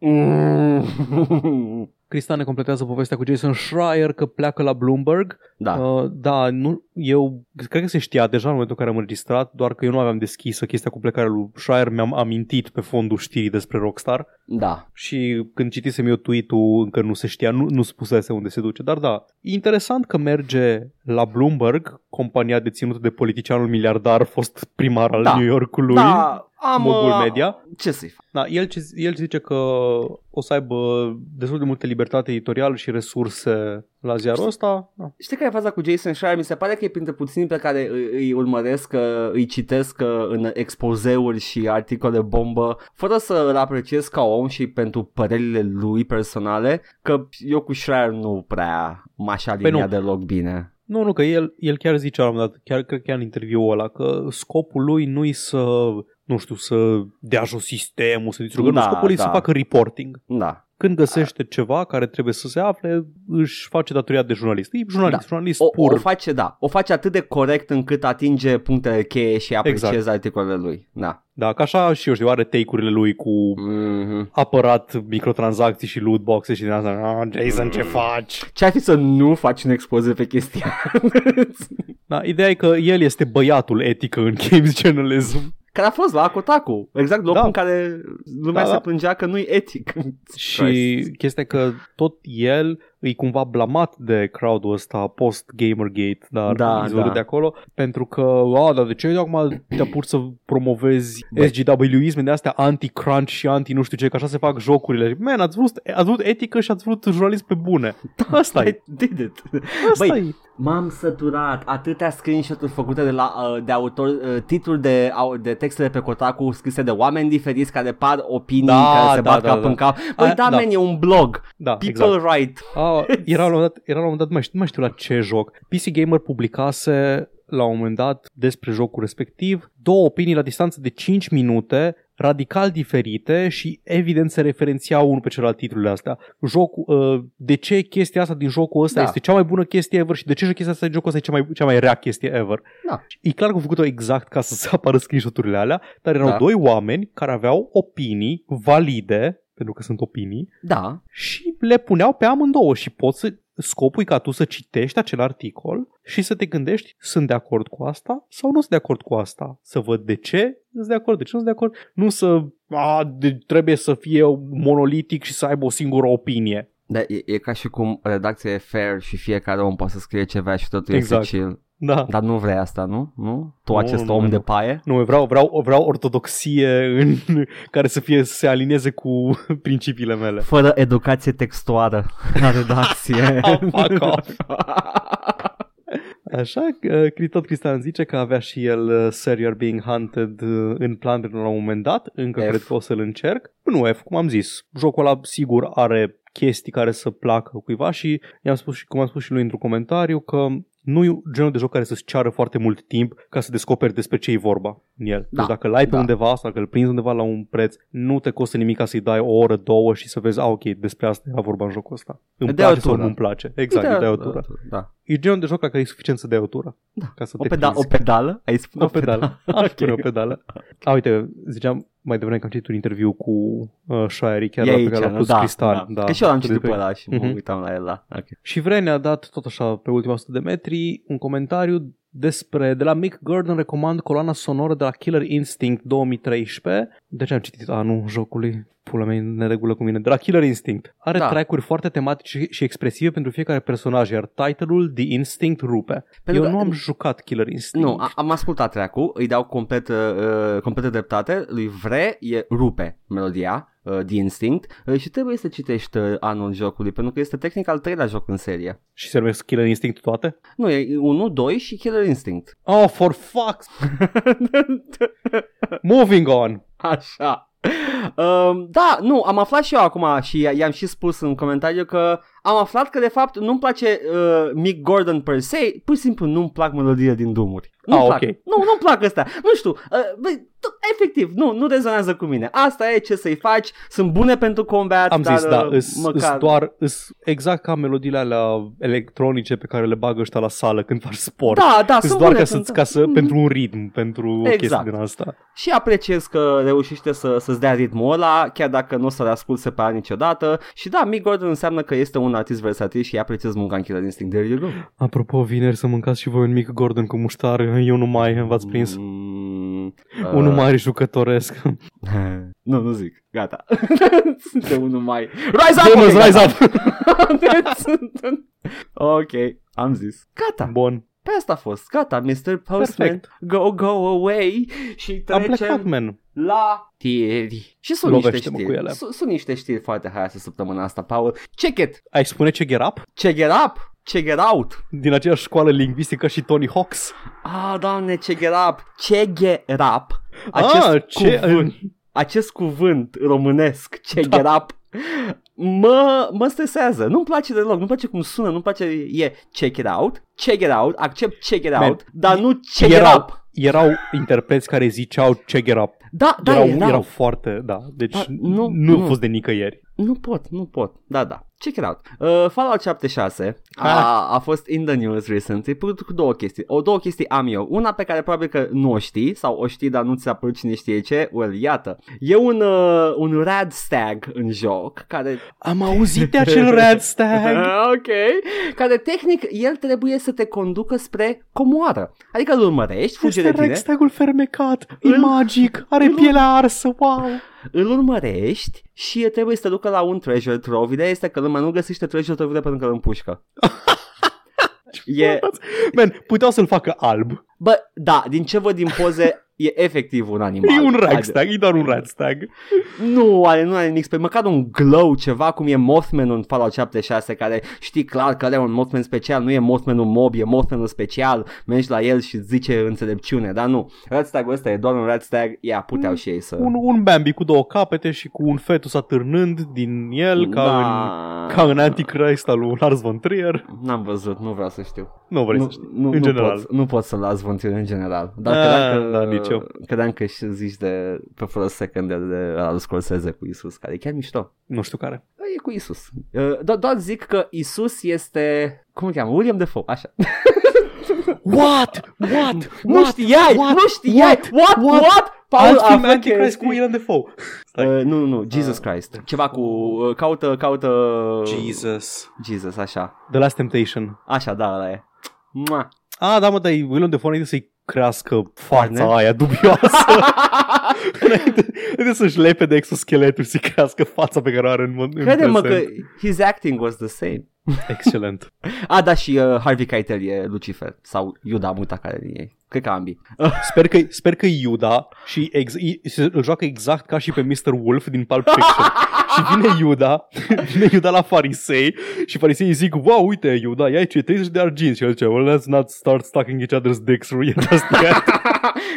Mm. Cristian ne completează povestea cu Jason Schreier că pleacă la Bloomberg. Da. Uh, da, nu, eu cred că se știa deja în momentul în care am înregistrat, doar că eu nu aveam deschisă chestia cu plecarea lui Schreier, mi-am amintit pe fondul știrii despre Rockstar. Da. Și când citisem eu tweet-ul, încă nu se știa, nu, nu spusese unde se duce. Dar da, e interesant că merge la Bloomberg, compania deținută de politicianul miliardar, fost primar al da. New Yorkului. Da, am, Mobile uh, Media. Ce să-i fac? Da, el, el zice că o să aibă destul de multă libertate editorială și resurse la ziarul ăsta. Da. Știi care e faza cu Jason Schreier? Mi se pare că e printre puțini pe care îi, îi urmăresc, îi citesc în expozeuri și articole bombă, fără să îl apreciez ca om și pentru părerile lui personale, că eu cu Schreier nu prea m-aș păi alinia păi deloc bine. Nu, nu, că el, el chiar zice la un moment dat, chiar cred că în interviul ăla, că scopul lui nu-i să nu știu, să dea jos sistemul, să distrugă. Da, scopul da. să facă reporting. Da. Când găsește da. ceva care trebuie să se afle, își face datoria de jurnalist. E jurnalist, da. jurnalist o, pur. O face, da. O face atât de corect încât atinge punctele cheie și aprecieze exact. articolele lui. Da. Da, ca așa și eu știu, are take-urile lui cu mm-hmm. apărat microtransacții și loot boxe și din asta, oh, Jason, ce faci? Ce ar fi să nu faci un expoze pe chestia? da, ideea e că el este băiatul etică în games journalism care a fost la Kotaku, exact locul da. în care lumea da, se da. plângea că nu-i etic. și chestia că tot el e cumva blamat de crowdul ăsta post-Gamergate, dar da, da. de acolo, pentru că, a, dar de ce acum te pur să promovezi SGW-isme de astea anti-crunch și anti nu știu ce, că așa se fac jocurile. Man, ați vrut, ați vrut etică și ați vrut jurnalism pe bune. Da, Asta e. Did it. Asta Băi, e. M-am săturat. Atâtea screenshot-uri făcute de, la, uh, de autor, uh, titluri de, au- de textele pe Kotaku scrise de oameni diferiți care par opinii Da, care se da, bat da, cap da. în cap. Păi A, da, da. man, e un blog. Da, People exact. write. A, era la un moment dat, era la un moment dat, nu mai știu, nu mai știu la ce joc. PC Gamer publicase la un moment dat despre jocul respectiv două opinii la distanță de 5 minute radical diferite și evident se referențiau unul pe celălalt titlurile astea. Jocul, uh, de ce chestia asta din jocul ăsta Da. este cea mai bună chestie ever și de ce chestia asta din jocul ăsta e cea mai, cea mai rea chestie ever. Da. E clar că au făcut-o exact ca să se apară screenshot-urile alea, dar erau Da. doi oameni care aveau opinii valide, pentru că sunt opinii, Da. și le puneau pe amândouă și poți să scopul e ca tu să citești acel articol și să te gândești sunt de acord cu asta sau nu sunt de acord cu asta. Să văd de ce sunt de acord, de ce nu sunt de acord. Nu să a, de, trebuie să fie monolitic și să aibă o singură opinie. Da, e, e ca și cum redacția e fair și fiecare om poate să scrie ceva și totul Exact. este chill. Da. Dar nu vrei asta, nu? Nu? Tu Nu, acest nu, om nu. de paie? Nu, vreau, vreau, vreau ortodoxie în, care să fie să se alinieze cu principiile mele. Fără educație textuală la redacție. Oh, fuck off. Așa, uh, Cri- tot Cristian zice că avea și el uh, Sir You're Being Hunted uh, în plan la un moment dat, încă F. cred că o să-l încerc. Nu F, cum am zis, jocul ăla sigur are chestii care să placă cuiva și i-am spus și cum am spus și lui într-un comentariu că nu e genul de joc care să-ți ceară foarte mult timp ca să descoperi despre ce e vorba în el. Da, Deci dacă l-ai pe da. undeva sau dacă îl prinzi undeva la un preț, nu te costă nimic ca să-i dai o oră, două și să vezi, a, ok, despre asta era vorba în jocul ăsta. Îmi Îți dai o place sau tură. nu-mi place. Exact, îți dai o tură. Da. E genul de joc la care e suficient să dai o tură. Da. Ca să O, te peda- prinzi. o pedală? Ai spune O pedală. Aș spune o Ok. pedală. A, uite, ziceam mai devreme că am citit un interviu cu uh, Shirey, chiar E la pe aici, care l-a nu? pus da, Cristal. da. Că și eu l-am citit pe Despre- ăla și mă Mhm. uitam la el, da. Ok. Și Vrene a dat tot așa pe ultima 100 de metri un comentariu despre, de la Mick Gordon recomand coloana sonoră de la Killer Instinct 2013. De ce am citit anul jocului? Pula mea, e în neregulă cu mine. De la Killer Instinct. Are Da. track-uri foarte tematice și expresive pentru fiecare personaj, iar titlul The Instinct rupe. Pentru Eu că- nu am jucat Killer Instinct. Nu, a- am ascultat track-ul, îi dau complet, uh, completă dreptate, lui Vre e rupe melodia, uh, The Instinct, uh, și trebuie să citești uh, anul jocului, pentru că este tehnic al treilea joc în serie. Și se numesc Killer Instinct toate? Nu, e 1, 2 și Killer Instinct. Oh, for fuck's... Moving on. Așa. Um, da, nu, am aflat și eu acum și i- i-am și spus în comentariu că am aflat că de fapt nu-mi place uh, Mick Gordon per se, pur și simplu nu-mi plac melodiile din dumuri. Nu-mi Ah, plac. ok. Nu, nu-mi plac astea. Nu știu, uh, băi, tu- efectiv, nu, nu rezonează cu mine. Asta e ce să-i faci, sunt bune pentru combat, Am dar zis, da, uh, îs, măcar... îs doar, îs exact ca melodiile alea electronice pe care le bagă ăștia la sală când faci sport. Da, da, Îs sunt doar bune ca, să, pentru- ca să, pentru un ritm, pentru o chestie Exact. din asta. Și apreciez că reușește să, să-ți dea ritmul ăla, chiar dacă nu o să-l ascult separat niciodată. Și da, Mick Gordon înseamnă că este un artist versatil și apreciez munca în Killer Instinct. There you go. Apropo, vineri să mâncați și voi un mic Gordon cu muștar, eu nu mai v-ați prins. Mm, Unul uh, mai jucătoresc. nu, nu zic. Gata. Suntem unul mai... Rise up! Gamers, ok, rise gata. up! Deci, ok, am zis. Gata. Bun. Pe asta a fost. Gata, Mr. Postman. Perfect. Go, go away. Și Am plecat, trecem man. La știri. Și sunt niște Lovește-mă știri. cu ele. Sunt, sunt niște știri foarte haioase săptămâna asta, Paul. Check it! Ai spune ce get up? Check it up! Check it out! Din aceeași școală lingvistică și Tony Hawks. Ah, doamne, check it up! Check it up! Acest ah, ce... cuvânt, acest cuvânt românesc, check Da. it up, mă, mă stresează. Nu-mi place deloc, nu-mi place cum sună, nu-mi place, e check it out, check it out, accept check it Man, out, dar nu check it erau, up. erau interpreți care ziceau check it up. Da, da, erau, erau. erau foarte, da. Deci Da, nu, nu, nu, nu. a fost de nicăieri. Nu pot, nu pot. Da, da. Check it out. Uh, Fallout 76 a, a fost in the news recently cu, cu două chestii. O două chestii am eu. Una pe care probabil că nu o știi sau o știi dar nu ți-a părut cine știe ce. Well, iată. E un, uh, un rad stag în joc care Am auzit de acel red stag. ok. Care tehnic el trebuie să te conducă spre comoară. Adică îl urmărești, fuge Este de tine, red stagul fermecat. E Îl- magic. Are îl- pielea arsă. Wow. Îl urmărești și trebuie să te ducă la un treasure trove. Ideea este că lumea nu găsește treasure trove pentru că îl împușcă. e, Man, puteau să-l facă alb. Bă, da, din ce văd din poze e efectiv un animal. E un Adică- ragstag, e doar un ratstag. Nu are, nu are nimic pe măcar un glow, ceva cum e Mothman în Fallout 76, care știi clar că are un Mothman special, nu e Mothman un mob, e Mothman special, mergi la el și zice înțelepciune, dar nu. Ratstag-ul ăsta e doar un Ratstag, ia, puteau și ei să... Un, un Bambi cu două capete și cu un fetus atârnând din el, ca, Da. în, ca în Antichrist al lui Lars von Trier. N-am văzut, nu vreau să știu. Nu vrei nu, să știi. nu, în nu general. Pot, nu pot să las Vontier în general. Dar Ah, credeam că, da, nici eu. credeam că și zici de pe fără secund de, de al Scorsese cu Isus, care e chiar mișto. Nu știu care. Da, E cu Isus. Uh, do- doar zic că Isus este, cum îl cheamă, William Defoe, așa. What? What? nu știai, What? nu știai, what, what, What? what? Paul Alt film află Antichrist chestii. cu William Defoe. Stai. Uh, nu, nu, nu, Jesus Christ. Ceva cu, uh, caută, caută... Jesus. Jesus, așa. The Last Temptation. Așa, da, ăla e. Mua. Ah, da, mă, dar e William Defoe înainte să-i crească fața Carne? aia dubioasă. înainte, înainte să-și lepe de exoscheletul și să crească fața pe care o are în mod în Crede-mă că prezent. his acting was the same. Excelent. A, da, și uh, Harvey Keitel e Lucifer. Sau Iuda, am uitat care din ei. Cred că ambii. Sper că, sper că e Iuda și ex, i- se- îl joacă exact ca și pe Mr. Wolf din Pulp Fiction. și vine Iuda, vine Iuda la farisei și fariseii zic, wow, uite, Iuda, ia aici 30 de arginți. Și el zice, well, let's not start sucking each other's dicks just yet.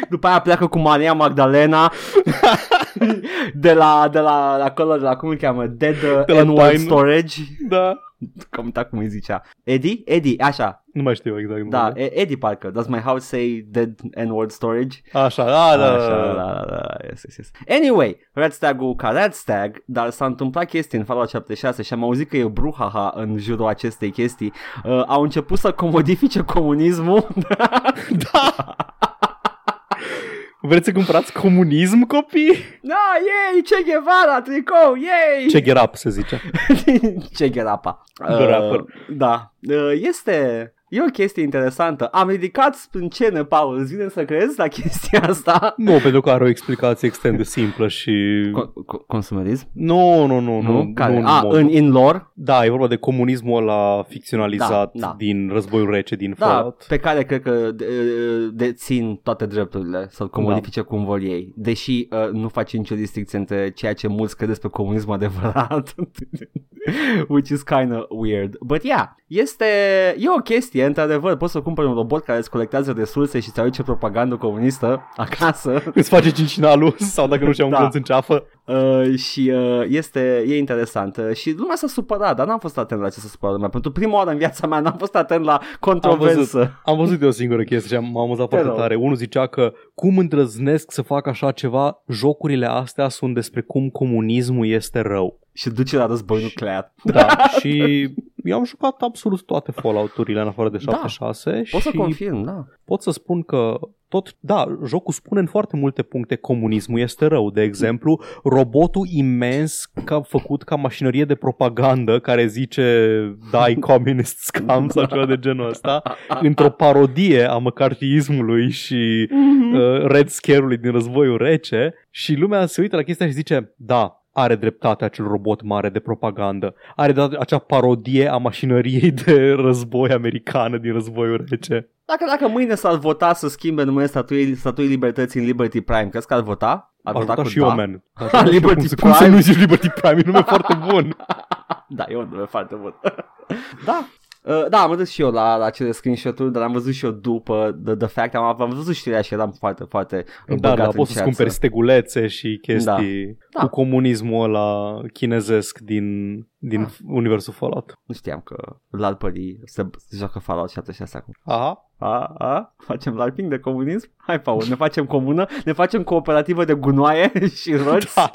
După aia pleacă cu Maria Magdalena de la, de la, la acolo, de la, cum îl cheamă, Dead uh, De la N-word Time. Storage. da. Cum, uita cum îi zicea. Eddie? Eddie, așa. Nu mai știu exact. Da, E- Eddie parcă. Does my house say Dead N-word Storage? Așa, a, da, Așa, da, da, da. da, da, yes, yes, yes. Anyway, Red Stag-ul ca Red Stag, dar s-a întâmplat chestii în Fallout 76 și am auzit că e bruhaha în jurul acestei chestii. Uh, au început să comodifice comunismul. da. Vreți să cumpărați comunism, copii? da, yay, Che Guevara, tricou, yay! Ce gerap se zice. Ce Guerapa. The rapper. Da, uh, este... E o chestie interesantă. Am ridicat sprâncene, Paul. Îți vine să crezi la chestia asta? Nu, pentru că are o explicație extrem de simplă și... Co- co- consumerism? Nu, nu, nu, nu. Care? nu în A, mod- în, in lore? Da, e vorba de comunismul ăla ficționalizat Da, da. din războiul rece din Da, Fallout. pe care cred că de- dețin toate drepturile să-l comodifice cum vor ei. Deși uh, nu face nicio distinție între ceea ce mulți credeți pe comunism adevărat. Which is kind of weird. But yeah, este, e o chestie, într-adevăr, poți să cumpări un robot care îți colectează resurse și îți aduce propagandă comunistă acasă. Îți face cincinalul sau dacă nu știu un Da. glonț în ceafă. Uh, și uh, este, e interesant uh, și lumea s-a supărat, dar n-am fost atent la ce s-a supărat lumea. Pentru prima oară în viața mea n-am fost atent la controversă. Am văzut de o singură chestie și am- m-am amuzat Te foarte rog. tare. Unul zicea că cum îndrăznesc să fac așa ceva, jocurile astea sunt despre cum comunismul este rău. Și duce la război nuclear. Da, și eu am jucat absolut toate Fallout-urile în afară de Da. 76 Pot și să confirm, da. pot să spun că tot, da, jocul spune în foarte multe puncte comunismul este rău. De exemplu, robotul imens ca, făcut ca mașinărie de propagandă care zice die communist scum sau ceva de genul ăsta, într-o parodie a măcartiismului și uh, Red Scare-ului din războiul rece și lumea se uită la chestia și zice, da, are dreptate acel robot mare de propagandă. Are dreptate acea parodie a mașinăriei de război americană din războiul rece. Dacă, dacă mâine s-ar vota să schimbe numele statuii, statuii libertății în Liberty Prime, crezi că ar vota? Ar Aș vota vota cu și da? eu, man. Aș vota și eu. Liberty cum, să, cum să Prime. nu zici Liberty Prime? E nume foarte bun. Da, e un nume foarte bun. da. Uh, da, am dus și eu la, la acele screenshot-uri, dar am văzut și eu după The, the Fact, am, am văzut știrea și eram foarte, foarte Da, băgat da, în poți să-ți ceață. cumperi stegulețe și chestii Da. cu Da. comunismul ăla chinezesc din, din Da. universul Fallout. Nu știam că lalpării se, se joacă Fallout 76 acum. Aha. A, a, facem larping de comunism? Hai, Paul, ne facem comună, ne facem cooperativă de gunoaie și roți. Da.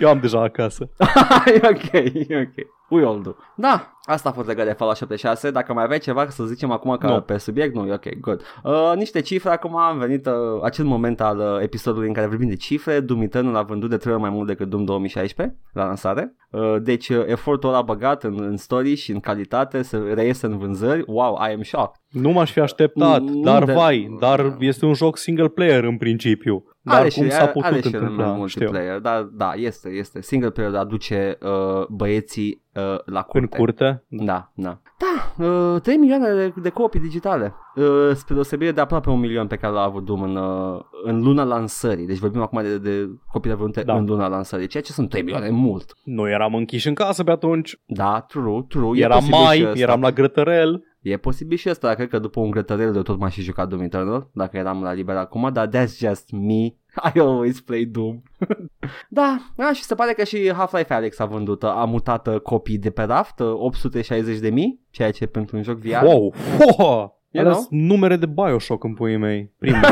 Eu am deja acasă. e ok, e ok. We all do. Da, asta a fost legat de Fallout 76. Dacă mai aveai ceva să zicem acum ca Nu. pe subiect, nu, e ok, good. Uh, niște cifre, acum am venit uh, acel moment al uh, episodului în care vorbim de cifre. Doom Eternal a vândut de trei ori mai mult decât Doom 2016 la lansare. Uh, deci uh, efortul ăla băgat în, în story și în calitate să reiese în vânzări. Wow, I am shocked. Nu m-aș fi așteptat, Nu, dar de- vai, dar este un joc single player în principiu. Dar are cum și, s-a are, are putut și întâmpla, mai știu. multiplayer, dar da, este, este. Single player aduce uh, băieții uh, la În curte. curte? Da, da. Da, uh, 3 milioane de, de copii digitale. Uh, spre deosebire de aproape un milion pe care l-a avut Doom în, uh, în luna lansării. Deci vorbim acum de, de copii vândute Da. în luna lansării, ceea ce sunt 3 milioane mult. Noi eram închiși în casă pe atunci. Da, true, true. E Era posibil mai, și ăsta. eram la grătărel. E posibil și asta, cred că după un grătărel de tot m-aș și jucat Doom Eternal, dacă eram la liber acum, dar that's just me. I always play Doom. da, da, și se pare că și Half-Life Alex a vândut, a mutat uh, copii de pe raft, uh, 860 de mii, ceea ce pentru un joc VR. Wow! Wow! You Alea know? sunt numere de Bioshock în puii mei. Primul.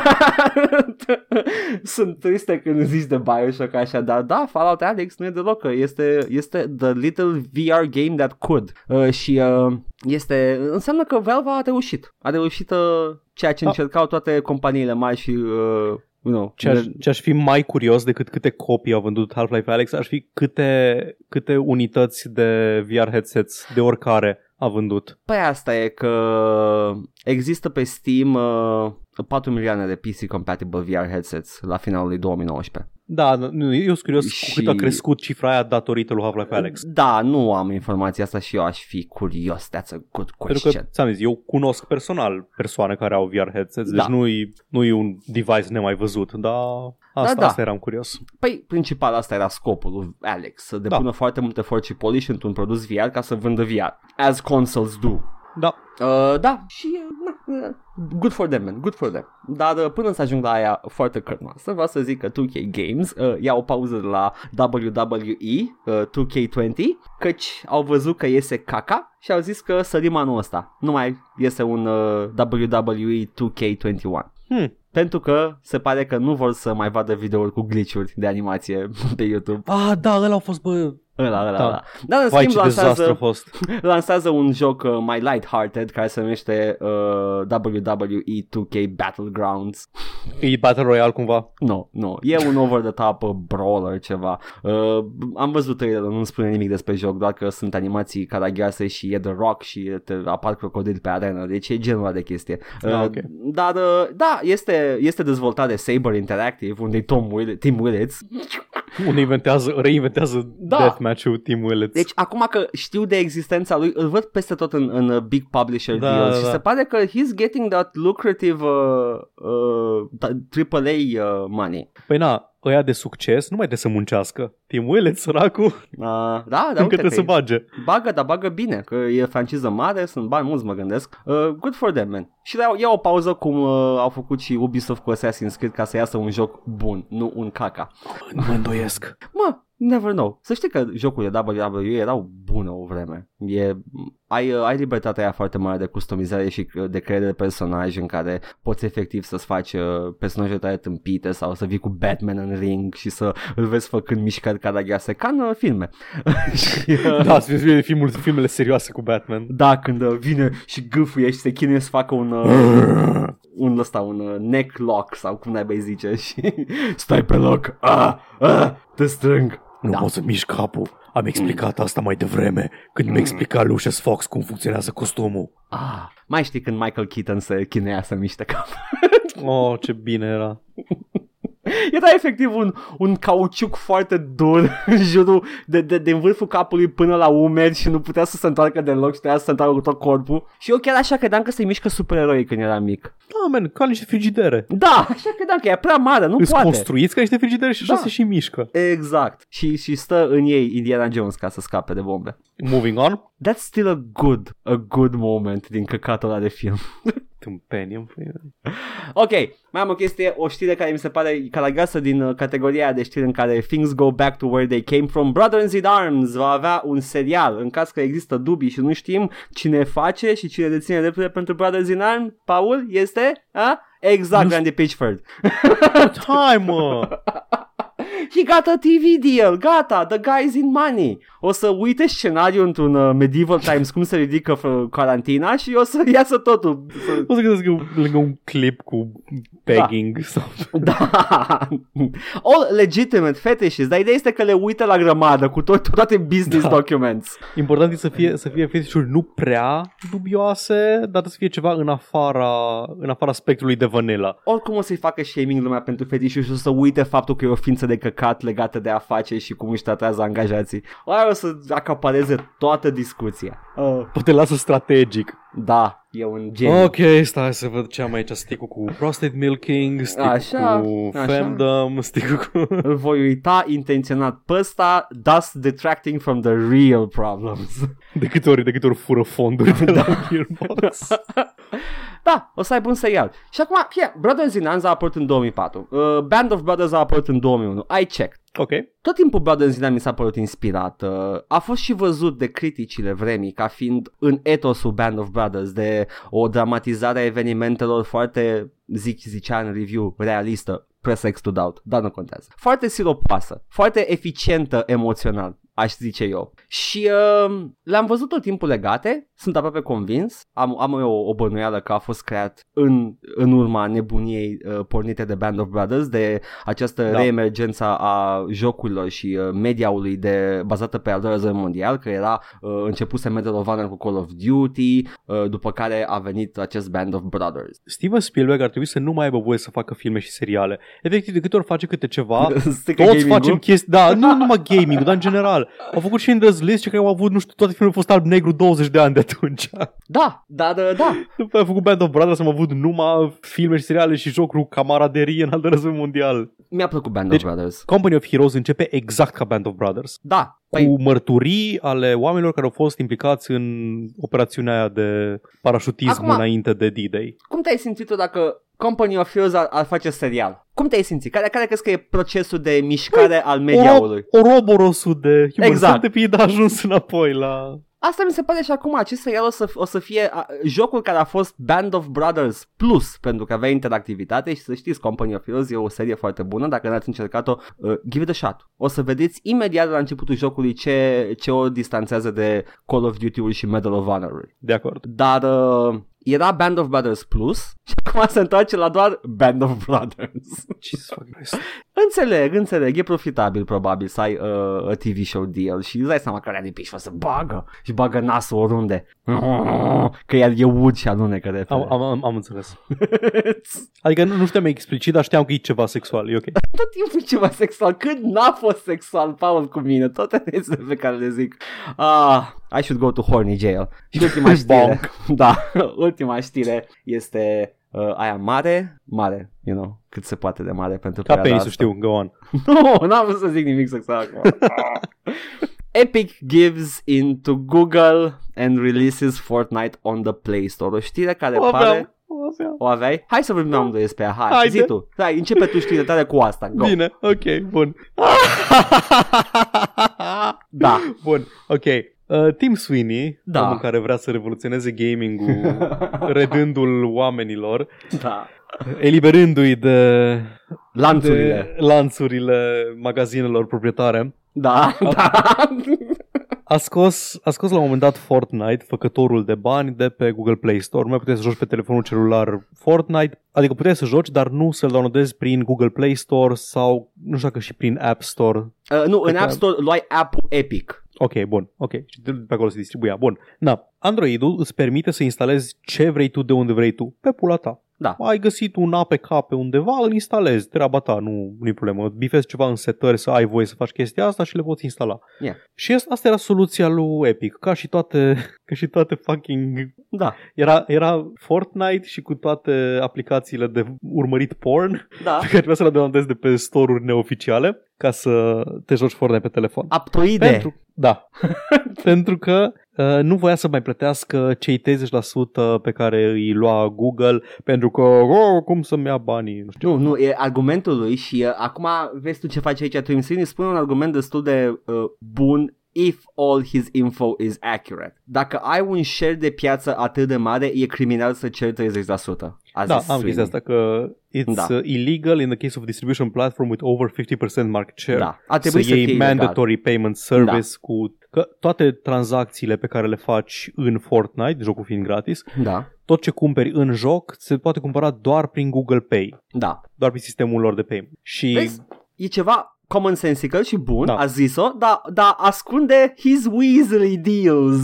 Sunt triste când zici de Bioshock așa, dar da, Fallout Alex nu e deloc, că este, este the little VR game that could uh, și uh, este, înseamnă că Valve a reușit, a reușit uh, ceea ce Da. încercau toate companiile mari și uh, you know, Ce aș, ce aș fi mai curios decât câte copii au vândut Half-Life Alex, aș fi câte, câte unități de VR headsets de oricare a vândut. Păi asta e că există pe Steam uh, 4 milioane de PC compatible VR headsets la finalul lui 2019. Da, nu, eu sunt curios Și- cu cât a crescut cifra aia datorită lui Half-Life Alex. Da, nu am informația asta și eu aș fi curios. That's a good Pentru question. că, ți-am zis, eu cunosc personal persoane care au VR headsets, deci Da. nu-i, nu-i un device nemai văzut, dar asta, Da, da. asta eram curios. Păi, principal asta era scopul lui Alex, să depună foarte mult efort și polish într-un produs VR ca să vândă VR. As consoles do. Da, Uh, da, și uh, na, uh, good for them, man, good for them. Dar uh, până să ajung la aia foarte cărnoasă, vreau să zic că 2K Games uh, ia o pauză de la WWE uh, 2K20, căci au văzut că iese caca și au zis că sărim anul ăsta. Nu mai iese un uh, WWE 2K21. Hmm. Pentru că se pare că nu vor să mai vadă videouri cu glitch-uri de animație pe YouTube. Ah, da, ăla au fost, bă, Ăla, ăla, Da. ăla. Dar în vai schimb ce dezastru a lansează, fost. lansează un joc uh, mai light-hearted care se numește uh, WWE 2K Battlegrounds. E Battle Royale cumva. Nu, nu, e un over-the-top uh, brawler ceva. Uh, am văzut trailerul, nu spune nimic despre joc, doar că sunt animații caragioase și e The Rock și te apar crocodili pe arenă, deci e genul ăla de chestie. Uh, Ah, ok. Dar, uh, da, este, este dezvoltat de Saber Interactive, unde e Tom Will- Tim Willits. Unde inventează, reinventează Da. Deathmatch-ul Team Willets. Deci acum că știu de existența lui, îl văd peste tot în, în uh, big publisher Da, deals da, și da. se pare că he's getting that lucrative uh, uh, da- AAA uh, money. Păi na, ăia de succes nu mai trebuie să muncească. Team Willets, săracul, Uh, da, da, încă uite trebuie că să e- bage. bagă, dar bagă bine, că e franciză mare, sunt bani mulți, mă gândesc. Uh, good for them, man. Și iau, iau o pauză cum uh, au făcut și Ubisoft cu Assassin's Creed ca să iasă un joc bun, nu un caca. Mă îndoiesc. Mă, never know. Să știi că jocurile WWE erau bune o vreme. E, ai, uh, ai libertatea aia foarte mare de customizare și uh, de creare de personaj în care poți efectiv să-ți faci uh, personaje tale tâmpite sau să vii cu Batman în ring și să îl vezi făcând mișcări caragioase ca în uh, filme. și, uh, Da, să fie filmul, filmele serioase cu Batman. da, când uh, vine și gâfâie și se chinuie să facă un, uh, un ăsta, un uh, neck lock sau cum n-ai zice și stai pe loc, ah, ah, te strâng. Nu Da. pot să mișc capul. Am explicat asta mai devreme când mi-a explicat Lucius Fox cum funcționează costumul. Ah, mai știi când Michael Keaton se chinuia să miște cap. Oh, ce bine era. Era efectiv un, un cauciuc foarte dur în jurul de, de, de vârful capului până la umeri și nu putea să se întoarcă deloc și trebuia să se întoarcă cu tot corpul. Și eu chiar așa credeam că se mișcă supereroi când eram mic. Da, man, ca niște frigidere. Da, așa credeam că e prea mare, nu Îți poate. construiți ca niște frigidere și așa Da. se și mișcă. Exact. Și, și stă în ei Indiana Jones ca să scape de bombe. Moving on. That's still a good, a good moment din căcatul ăla de film. Tâmpenie, în pâine. Ok, mai am o chestie, o știre care mi se pare calagasă din uh, categoria de știri în care things go back to where they came from. Brothers in Arms va avea un serial în caz că există dubii și nu știm cine face și cine deține drepturile pentru Brothers in Arms. Paul, este? A? Exact, Nu Randy Pitchford. Hai, mă! He got a TV deal, gata, the guy's in money. O să uite scenariul într-un uh, medieval times cum se ridică f- carantina și o să iasă totul. Să- O să găsesc eu lângă un clip cu begging sau... Da, all legitimate fetishes, dar ideea este că le uită la grămadă cu tot, toate business Da. documents. Important e să fie, să fie fetișuri nu prea dubioase, dar să fie ceva în afara, în afara spectrului de vanilla. Oricum o să-i facă shaming lumea pentru fetișuri și o să uite faptul că e o ființă de căcat căcat legate de afaceri și cum își tratează angajații. Aia o să acapareze toată discuția. Uh, Poate lasă strategic. da, e un geniu. Ok, stai să văd ce am aici. Stick cu prostate milking, stick Așa, cu așa. femdom, stick cu... Îl voi uita intenționat pe ăsta, thus detracting from the real problems. De câte ori, de câte ori fură fonduri de la Gearbox. Da, o să aibă un serial. Și acum, fie, Brothers in Arms a apărut în 2004. Uh, Band of Brothers a apărut în 2001. I checked. ok. Tot timpul Brothers in Arms mi s-a părut inspirat. Uh, a fost și văzut de criticile vremii ca fiind în etosul Band of Brothers de o dramatizare a evenimentelor foarte, zic, zicea în review, realistă. Press X to doubt, dar nu contează. Foarte siropoasă, foarte eficientă emoțional, aș zice eu. Și uh, le-am văzut tot timpul legate, sunt aproape convins, am, am eu o, o bănuială că a fost creat în, în urma nebuniei uh, pornite de Band of Brothers, de această Da. da. reemergență a jocurilor și uh, mediaului de, bazată pe al doilea război mondial, că era uh, începuse Medal of Honor cu Call of Duty, uh, după care a venit acest Band of Brothers. Steven Spielberg ar trebui să nu mai aibă voie să facă filme și seriale. Efectiv, de câte ori face câte ceva, Strică toți gaming-ul? facem chestii, da, nu numai gaming, dar în general. Au făcut și Schindler's List și care au avut, nu știu, toate filmele au fost alb-negru 20 de ani de atunci. Da, dar da, da, După aia a făcut Band of Brothers, am avut numai filme și seriale și jocuri cu camaraderie în al doilea război mondial. mi-a plăcut Band Deci- of Brothers. Company of Heroes începe exact ca Band of Brothers. Da, cu păi, mărturii ale oamenilor care au fost implicați în operațiunea aia de parașutism Acum- înainte de D-Day. cum te-ai simțit tu dacă Company of Heroes ar, ar face serial? Cum te-ai simțit? Care, care crezi că e procesul de mișcare al mediaului? Oroborosul de Human Exact. Centipede a ajuns înapoi la... Asta mi se pare și acum, acest serial o să, o să fie a, jocul care a fost Band of Brothers Plus, pentru că avea interactivitate și să știți, Company of Heroes e o serie foarte bună, dacă n-ați încercat-o, uh, give it a shot. O să vedeți imediat la începutul jocului ce, ce o distanțează de Call of Duty-ul și Medal of Honor-uri. De acord. Dar uh, era Band of Brothers Plus și acum se întoarce la doar Band of Brothers. Jesus fucking Christ. înțeleg, înțeleg, e profitabil probabil să ai uh, a TV show deal și îți dai seama că ăla de piși o să bagă și bagă nasul oriunde. Că el e wood și alunecă de Am, am, am, am înțeles. Adică nu, nu știam explicit, dar știam că e ceva sexual. E ok. Tot timpul e ceva sexual. Când n-a fost sexual, Paul, cu mine? Toate este pe care le zic. Ah, I should go to horny jail. Și ultima știre. Bonk. da, ultima știre este uh, aia mare, mare, you know, cât se poate de mare pentru Ca perioada penisul, asta. știu, go on. Nu, n-am vrut să zic nimic sexual acum. Epic gives into Google and releases Fortnite on the Play Store. O știre care O pare... aveam, o aveam. O aveai? Hai să vorbim amândoi despre ea. Hai, Haide. zi tu. Hai, începe tu știrea tale cu asta. Go. Bine, ok, bun. Da. Bun, ok. Uh, Tim Sweeney, Da. omul care vrea să revoluționeze gaming-ul, redându-l oamenilor, Da. eliberându-i de, Lanțurile. de lanțurile magazinelor proprietare, Da, da. A scos, a scos la un moment dat Fortnite, făcătorul de bani, de pe Google Play Store. Nu mai puteai să joci pe telefonul celular Fortnite, adică puteai să joci, dar nu să-l downloadezi prin Google Play Store sau, nu știu dacă și prin App Store. Uh, nu, în Cred că- App Store luai app-ul Epic. Ok, bun, ok. Și de pe acolo se distribuia. Bun. Na, Android-ul îți permite să instalezi ce vrei tu de unde vrei tu, pe pula ta. Da. Ai găsit un APK pe undeva, îl instalezi, treaba ta, nu nu e problemă. Bifezi ceva în setări să ai voie să faci chestia asta și le poți instala. Yeah. Și asta, asta era soluția lui Epic, ca și toate, ca și toate fucking... Da. Era, era Fortnite și cu toate aplicațiile de urmărit porn Da. pe care trebuia să le downloadezi de pe store-uri neoficiale ca să te joci Fortnite pe telefon. Aptoide. Pentru, da. Pentru că uh, nu voia să mai plătească cei 30% pe care îi lua Google pentru că, oh, cum să-mi ia banii? Nu știu. Nu, nu, e argumentul lui și uh, acum vezi tu ce face aici Tim Sweeney, spune un argument destul de uh, bun if all his info is accurate. Dacă ai un share de piață atât de mare, e criminal să ceri 30%. A Da, zis am Sweeney. chestia asta că it's Da. uh, illegal in the case of distribution platform with over 50% market share. Da, a să trebuit să, iei fie ilegal. mandatory payment service cu că toate tranzacțiile pe care le faci în Fortnite, jocul fiind gratis, Da, tot ce cumperi în joc se poate cumpăra doar prin Google Pay, da. doar prin sistemul lor de payment. Și Vezi? E ceva common sensical și bun, Da. a zis-o, dar da, ascunde his Weasley deals.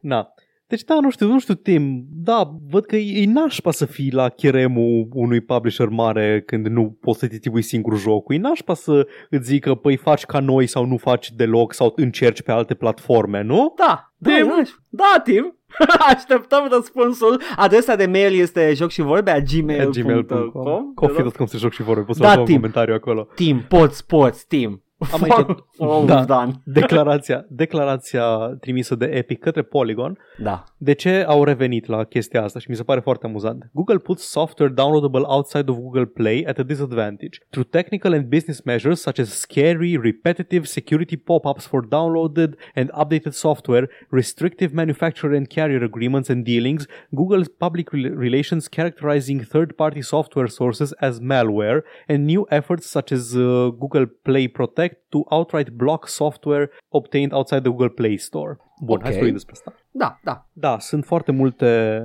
Na. Deci da, nu știu, nu știu, Tim, da, văd că e, e nașpa să fii la cheremul unui publisher mare când nu poți să distribui singur jocul. E nașpa să îți zică, păi faci ca noi sau nu faci deloc sau încerci pe alte platforme, nu? Da, Tim? da, da, Tim. Așteptăm răspunsul. Adresa de mail este joc și vorbe a gmail.com Coffee.com să joc și vorbe, poți să Da, lăsa un Tim. comentariu acolo. Tim, poți, poți, Tim. Am aici- For all Da. we've done. Declarația, declarația trimisă de Epic către Polygon Da. de ce au revenit la chestia asta și mi se pare foarte amuzant. Google puts software downloadable outside of Google Play at a disadvantage through technical and business measures such as scary, repetitive security pop-ups for downloaded and updated software, restrictive manufacturer and carrier agreements and dealings, Google's public rel- relations characterizing third-party software sources as malware, and new efforts such as uh, Google Play Protect to outright block software obtained outside the Google Play Store. Bun, hai să Ok. vorbim despre asta. Da, da. Da, sunt foarte multe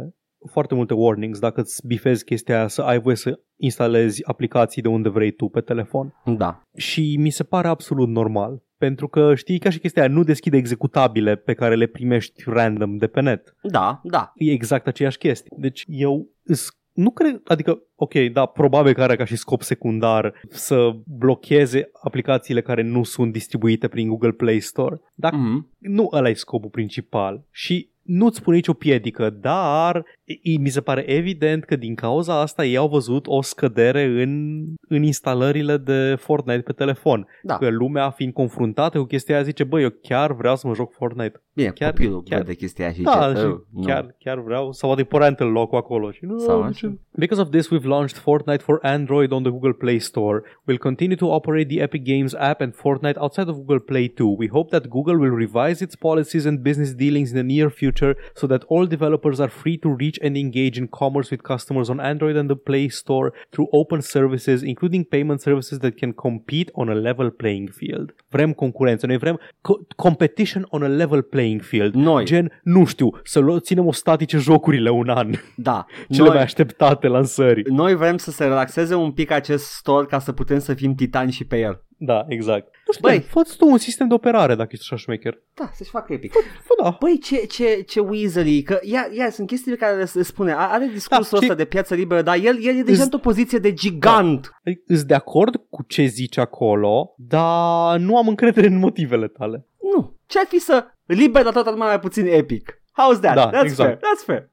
foarte multe warnings dacă îți bifezi chestia aia să ai voie să instalezi aplicații de unde vrei tu pe telefon. Da. Și mi se pare absolut normal. Pentru că știi ca și chestia aia nu deschide executabile pe care le primești random de pe net. Da, da. E exact aceeași chestie. Deci eu îs- nu cred, adică, ok, da, probabil că are ca și scop secundar să blocheze aplicațiile care nu sunt distribuite prin Google Play Store, dar Mhm. nu ăla e scopul principal și nu-ți pune nicio piedică, dar e, mi se pare evident că din cauza asta ei au văzut o scădere în, în instalările de Fortnite pe telefon. Da. Că lumea fiind confruntată cu chestia aia zice, băi, eu chiar vreau să mă joc Fortnite. Bine, Chiar- copilul chiar- vede chestia aia și Da, zice, și "Oh, nu." chiar, chiar vreau. Sau de parental lock acolo. Și nu, Sau de așa. ce? Because of this, we've launched Fortnite for Android on the Google Play Store. We'll continue to operate the Epic Games app and Fortnite outside of Google Play too. We hope that Google will revise its policies and business dealings in the near future so that all developers are free to reach and engage in commerce with customers on Android and the Play Store through open services, including payment services that can compete on a level playing field. Vrem concurență, noi vrem co- competition on a level playing field. Noi. Gen, nu știu, să lu- ținem o statice jocurile un an. Da. Cele mai Noi, așteptate lansări. noi vrem să se relaxeze un pic acest store ca să putem să fim titani și pe el. Da, exact. Nu știu, Băi. fă tu un sistem de operare dacă ești așa șmecher. Da, să-și facă epic. Fă da. Băi, ce, ce, ce Weasley, că ia, ia, sunt chestiile care le, le spune, A- are discursul Da, ăsta și- de piață liberă, dar el, el e deja Îs- într-o poziție de gigant. Adică, Îs de acord cu ce zici acolo, dar nu am încredere în motivele tale. Nu, ce-ar fi să liber, dar tot atât mai puțin epic? How's that? Da, That's exact. fair, that's fair.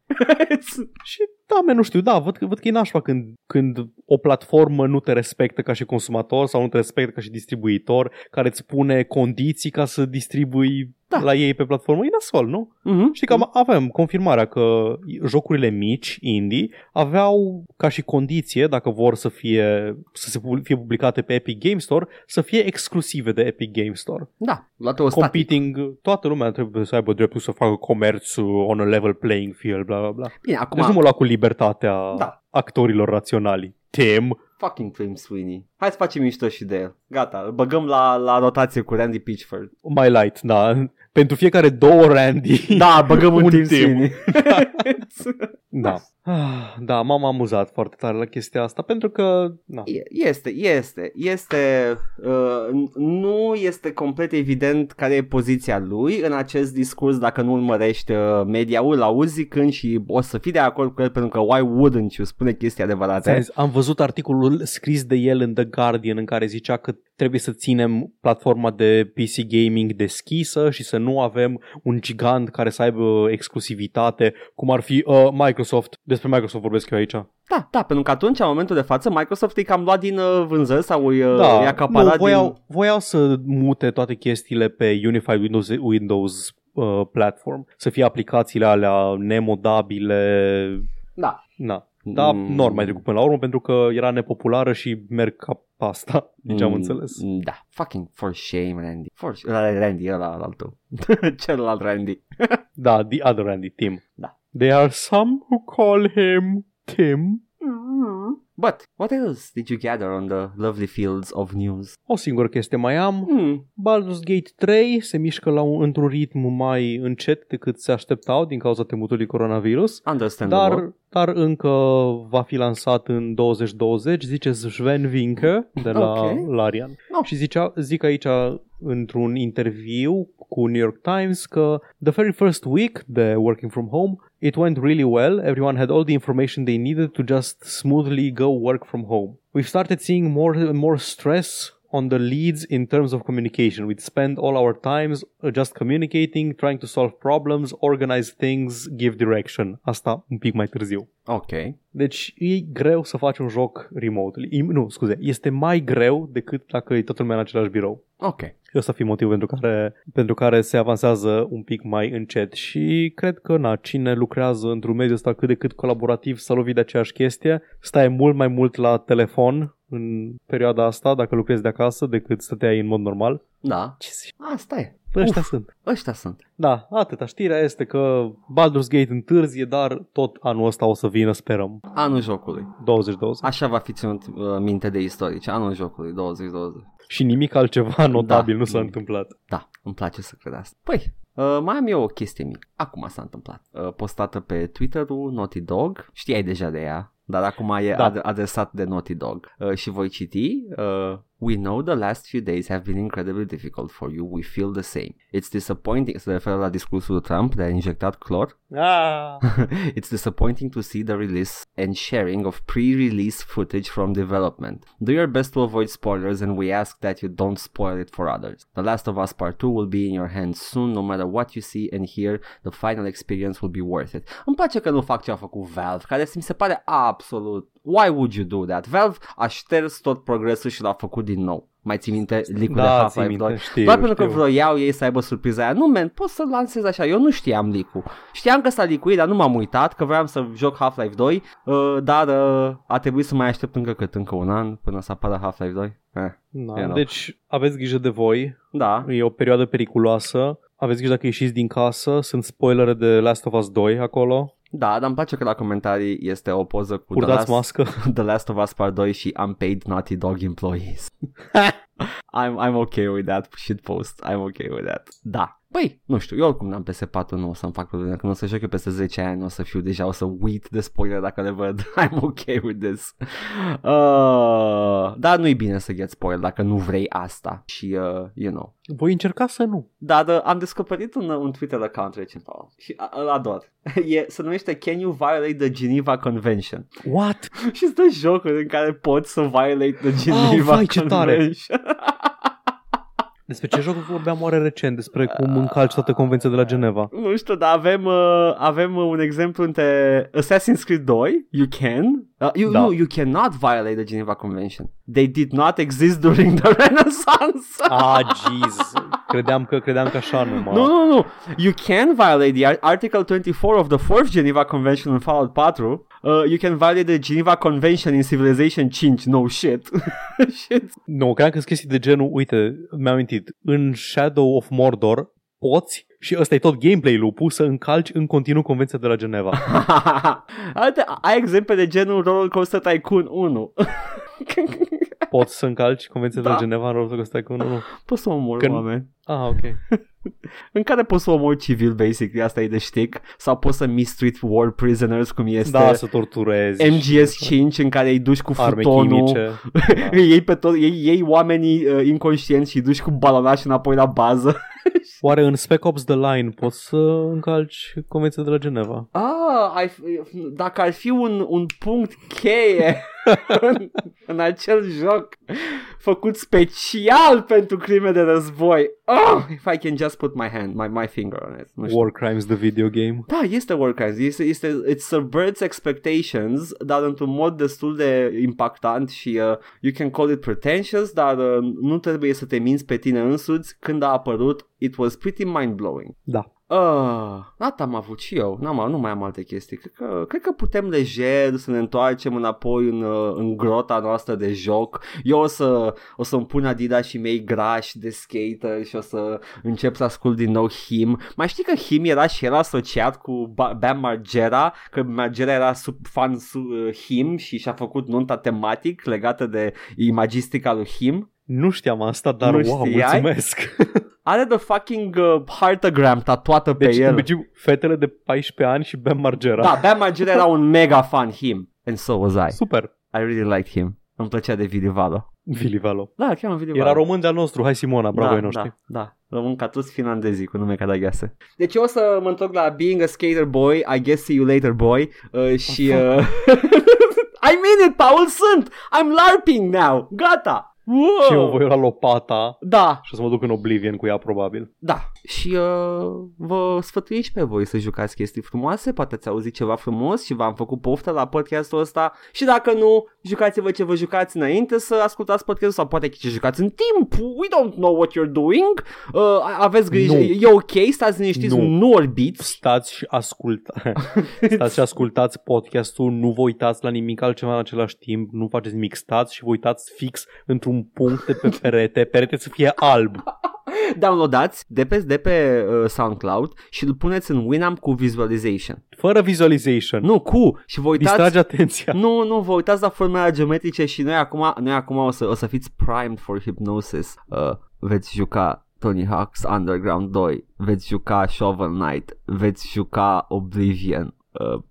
It's- Și da, man, nu știu, da, văd că, văd că e nașpa când, când o platformă nu te respectă ca și consumator sau nu te respectă ca și distribuitor, care îți pune condiții ca să distribui Da. la ei pe platformă, e nasol, nu? Mhm. Știi că am, avem confirmarea că jocurile mici, indie, aveau ca și condiție, dacă vor să fie, să se pu- fie publicate pe Epic Game Store, să fie exclusive de Epic Game Store. Da, luată o static. Competing, toată lumea trebuie să aibă dreptul să facă comerț uh, on a level playing field, bla bla bla. Bine, acum, Deci nu mă lua cu libertatea Da. actorilor raționali. Tim, fucking Tim Sweeney. Hai să facem mișto și de el. Gata, îl băgăm la, la rotație cu Randy Pitchford. mai light, da. Pentru fiecare două Randy. Da, băgăm un, Un Tim, Tim. Sweeney. Da. Ah, Da, m-am amuzat foarte tare la chestia asta pentru că na, E- Este, este, este, uh, nu este complet evident care e poziția lui în acest discurs dacă nu urmărești uh, media-ul, auzi când și o să fii de acord cu el pentru că why wouldn't you spune chestii adevărate. Ți-am zis, Am văzut articolul scris de el în The Guardian în care zicea că trebuie să ținem platforma de PC gaming deschisă și să nu avem un gigant care să aibă exclusivitate, cum ar fi uh, Microsoft. Despre Microsoft vorbesc eu aici. Da, da, pentru că atunci, în momentul de față, Microsoft e cam luat din uh, vânzări sau e, uh, Da, e acaparat nu, voiau, din... voiau să mute toate chestiile pe Unified Windows, Windows uh, Platform, să fie aplicațiile alea nemodabile, Da. na. Da, Mm. mm. nu ar mai trecut până la urmă pentru că era nepopulară și merg ca pasta, deci am Mm, înțeles. Da, fucking for shame, Randy. For sh- Randy, ăla altul. Celălalt Randy. Da, the other Randy, Tim. Da. There are some who call him Tim. But, what else did you gather on the lovely fields of news? O singură chestie mai am. Hmm. Baldur's Gate 3 se mișcă la un, într-un ritm mai încet decât se așteptau din cauza temutului coronavirus. Understandable. Dar, dar încă va fi lansat în 2020, zice Sven Vinke de la Ok. Larian. Oh. Și zicea, zic aici într-un interviu cu New York Times că the very first week de working from home it went really well. Everyone had all the information they needed to just smoothly go work from home. We've started seeing more and more stress on the leads in terms of communication. We'd spend all our times uh, just communicating, trying to solve problems, organize things, give direction. Asta un pic mai târziu. Ok. Deci e greu să faci un joc remotely. E- Nu, scuze, este mai greu decât dacă e toată lumea în același birou. Ok. Și ăsta fi motivul pentru care, pentru care se avansează un pic mai încet și cred că na, cine lucrează într-un mediu ăsta cât de cât colaborativ să lovi de aceeași chestie, stai mult mai mult la telefon în perioada asta dacă lucrezi de acasă decât stăteai în mod normal. Da. Ce zici? Asta e. Ăștia Uf, sunt. ăștia sunt. Da, atâta. Știrea este că Baldur's Gate întârzie, dar tot anul ăsta o să vină, sperăm. Anul jocului. 2020. Așa va fi ținut uh, minte de istorici. Anul jocului 2020. Și nimic altceva notabil Da, nu s-a nimic. întâmplat. Da, îmi place să cred asta. Păi, uh, mai am eu o chestie mică. Acum s-a întâmplat. Uh, postată pe Twitter-ul Naughty Dog. Știai deja de ea. Dar acum e Da. ad- adresat de Naughty Dog. Uh, și voi citi. Uh, We know the last few days have been incredibly difficult for you. We feel the same. It's disappointing. Se referă la discursul lui Trump de a injectat clor. Ah! it's disappointing to see the release and sharing of pre-release footage from development. Do your best to avoid spoilers and we ask that you don't spoil it for others. The Last of Us Part 2 will be in your hands soon no matter what you see and hear the final experience will be worth it. Îmi place că nu fac ce a făcut Valve, care mi se pare absolut Why would you do that? Valve a șters tot progresul și l-a făcut din nou. Mai ții minte leak de Da, țin Half-Life minte, 2? știu, Doar pentru că știu. vroiau ei să aibă surpriza aia. Nu, man, poți să-l lansezi așa. Eu nu știam leak Știam că s-a leak dar nu m-am uitat, că vreau să joc Half-Life 2, uh, dar uh, a trebuit să mai aștept încă cât, încă un an până să apară Half-Life 2. Eh. Da, You know. Deci aveți grijă de voi, Da, e o perioadă periculoasă, aveți grijă dacă ieșiți din casă, sunt spoilere de Last of Us 2 acolo, da, dar îmi place că la comentarii este o poză cu The purtați Last, mască. The Last of Us Part 2 și Unpaid Naughty Dog Employees. I'm, I'm okay with that shit post. I'm okay with that. Da. Băi, nu știu, eu oricum n-am PS4, nu o să-mi fac probleme. Când o să joc eu peste 10 ani, o să fiu deja, o să uit de spoiler dacă le văd. I'm okay with this. Uh, dar nu-i bine să get spoiler dacă nu vrei asta. Și, uh, you know. Voi încerca să nu. Dar uh, am descoperit un, un Twitter account recent oh, și uh, îl ador. e, se numește Can you violate the Geneva Convention? What? și sunt jocuri în care poți să violate the Geneva vai, ce tare! Convention. Despre ce joc vorbeam oare recent? Despre cum încalci toată convenția de la Geneva. nu știu, dar avem, uh, avem un exemplu între Assassin's Creed 2, you can, uh, you, Da. no, you cannot violate the Geneva Convention. They did not exist during the Renaissance. Ah, jeez. Credeam că, credeam că așa numai. Nu, nu, nu. You can violate the Ar- Article 24 of the 4th Geneva Convention în Fallout 4. Uh, you can violate the Geneva Convention in Civilization 5. No shit. shit. Nu, credeam că sunt chestii de genul, uite, mi-am amintit, în Shadow of Mordor poți, și ăsta e tot gameplay-ul, pus să încalci în continuu convenția de la Geneva. Alte, ai exemple de genul Roller Coaster Tycoon 1. Poți să încalci convenția de la Da. Geneva în Roller Coaster Tycoon 1? poți să omori Când- oameni. Ah, ok. În care poți să omori civil, basically, asta e de știc. Sau poți să mistreat war prisoners, cum este Da, să torturezi. MGS 5, în care îi duci cu Arme futonul. chimice. Da. îi iei pe tot, iei, iei oamenii uh, inconștienți și îi duci cu balonași înapoi la bază. Oare în Spec Ops The Line poți să încalci convenția de la Geneva? Ah, ai, dacă ar fi un, un punct cheie în, în acel joc făcut special pentru crime de război. Oh, if I can just put my hand, my, my finger on it. Nu știu. War Crimes, the video game. Da, este War Crimes, este, este, it subverts expectations, dar într-un mod destul de impactant și uh, you can call it pretentious, dar uh, nu trebuie să te minți pe tine însuți. Când a apărut, it was pretty mind-blowing. Da. Uh, atât am avut și eu, N-am, nu mai am alte chestii. Cred că, cred că putem lejer să ne întoarcem înapoi în, uh, în grota noastră de joc. Eu o să, o să-mi pun Adidas și mei grași de skater și o să încep să ascult din nou Him. Mai știi că Him era și era asociat cu Ba- Bam Margera, că Margera era sub fan su, uh, Him și și-a făcut nunta tematic legată de imagistica lui Him. Nu știam asta, dar Nu wow, știai? mulțumesc. Are the fucking uh, heartagram tatuată pe Deci, el. imagine fetele de 14 ani și Ben Margera. Da, Bam Margera era un mega fan him. And so was I. Super. I really liked him. Îmi plăcea de Vili Valo. Vili Valo. Da, chiar un Vili Era Valo. român de-al nostru. Hai Simona, bravo da, ai noștri. Da, da. Rămân ca toți finlandezii cu nume cadaghease. Deci eu o să mă întorc la Being a Skater Boy, I guess see you later boy uh, și... Uh, I mean it, Paul, sunt! I'm LARPing now! Gata! Wow! Și eu voi lua lopata Da, și o să mă duc în Oblivion cu ea probabil. da. Și uh, vă sfătui și pe voi să jucați chestii frumoase, poate ați auzit ceva frumos și v-am făcut poftă la podcastul ăsta și dacă nu, jucați-vă ce vă jucați înainte să ascultați podcastul sau poate ce jucați în timp. We don't know what you're doing. Uh, aveți grijă, Nu. e ok, stați liniștiți, nu, Nu. nu orbiți. Stați și ascultați. stați și ascultați podcastul, nu vă uitați la nimic altceva în același timp, nu faceți nimic, stați și vă uitați fix într-un punct de pe perete, perete să fie alb. Downloadați de pe, de pe uh, SoundCloud și îl puneți în Winamp cu visualization. Fără visualization. Nu, cu. Și vă uitați... Distrage atenția. Nu, nu, vă uitați la formele geometrice și noi acum, noi acum o, să, o să fiți primed for hypnosis. Uh, veți juca Tony Hawk's Underground 2, veți juca Shovel Knight, veți juca Oblivion uh,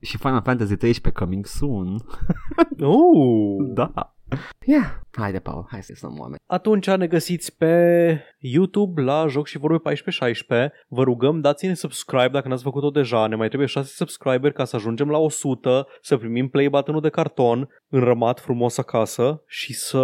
și Final Fantasy 13 coming soon. Uh. da. Yeah. Haide, Paul, hai să stăm oameni. Atunci ne găsiți pe YouTube la Joc și Vorbe 1416. Vă rugăm, dați-ne subscribe dacă n-ați făcut-o deja. Ne mai trebuie 6 subscriberi ca să ajungem la 100, să primim play button de carton înrămat frumos acasă și să...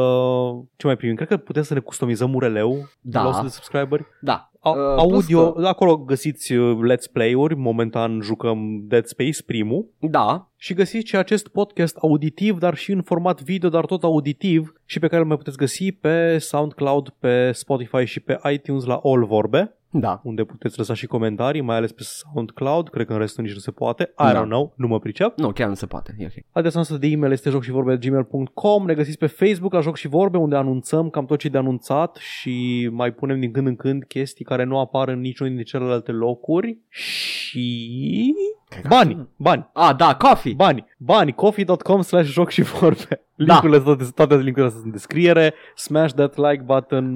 Ce mai primim? Cred că putem să ne customizăm ureleu Da. la 100 de subscriberi. Da. A- Uh, plus audio, că- acolo găsiți uh, let's play-uri, momentan jucăm Dead Space primul Da, și găsiți și acest podcast auditiv, dar și în format video, dar tot auditiv și pe care îl mai puteți găsi pe SoundCloud, pe Spotify și pe iTunes la All Vorbe, da. unde puteți lăsa și comentarii, mai ales pe SoundCloud, cred că în restul nici nu se poate. I Da. don't know, nu mă pricep. Nu, chiar nu se poate. E ok. Adresa noastră de e-mail este joc și vorbe gmail.com Ne găsiți pe Facebook la Joc și Vorbe unde anunțăm cam tot ce e de anunțat și mai punem din când în când chestii care nu apar în niciunul dintre celelalte locuri și... Bani, bani, Ah, da, coffee. bani, bani, coffee.com slash joc și vorbe. Da. Linkurile toate, toate linkurile astea sunt în descriere. Smash that like button,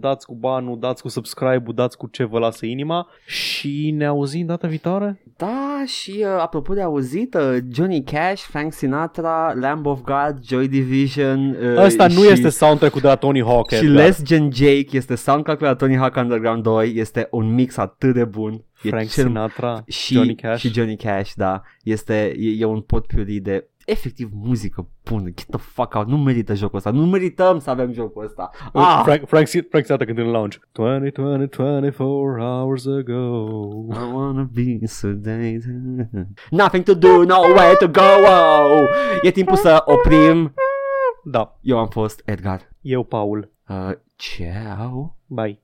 dați cu banul, dați cu subscribe-ul, dați cu ce vă lasă inima și ne auzim data viitoare. Da, și uh, apropo de auzit, uh, Johnny Cash, Frank Sinatra, Lamb of God, Joy Division uh, Ăsta nu și, este soundtrack-ul de la Tony Hawk. și Edgar. Less Gen Jake, este soundtrack-ul la Tony Hawk Underground 2, este un mix atât de bun. E Frank cel- Sinatra, și, Johnny Cash. și Johnny Cash, da. Este, e, e un potpourri de efectiv muzică bună. Get the fuck out. Nu merită jocul ăsta. Nu merităm să avem jocul ăsta. Ah. Ah! Frank, Frank, Sin- Frank Sinatra când în lounge 20, 20, 24 hours ago I wanna be sedated. Nothing to do, nowhere to go. Oh. E timpul să oprim. Da, Eu am fost Edgar. eu Paul Uh, ciao. Bye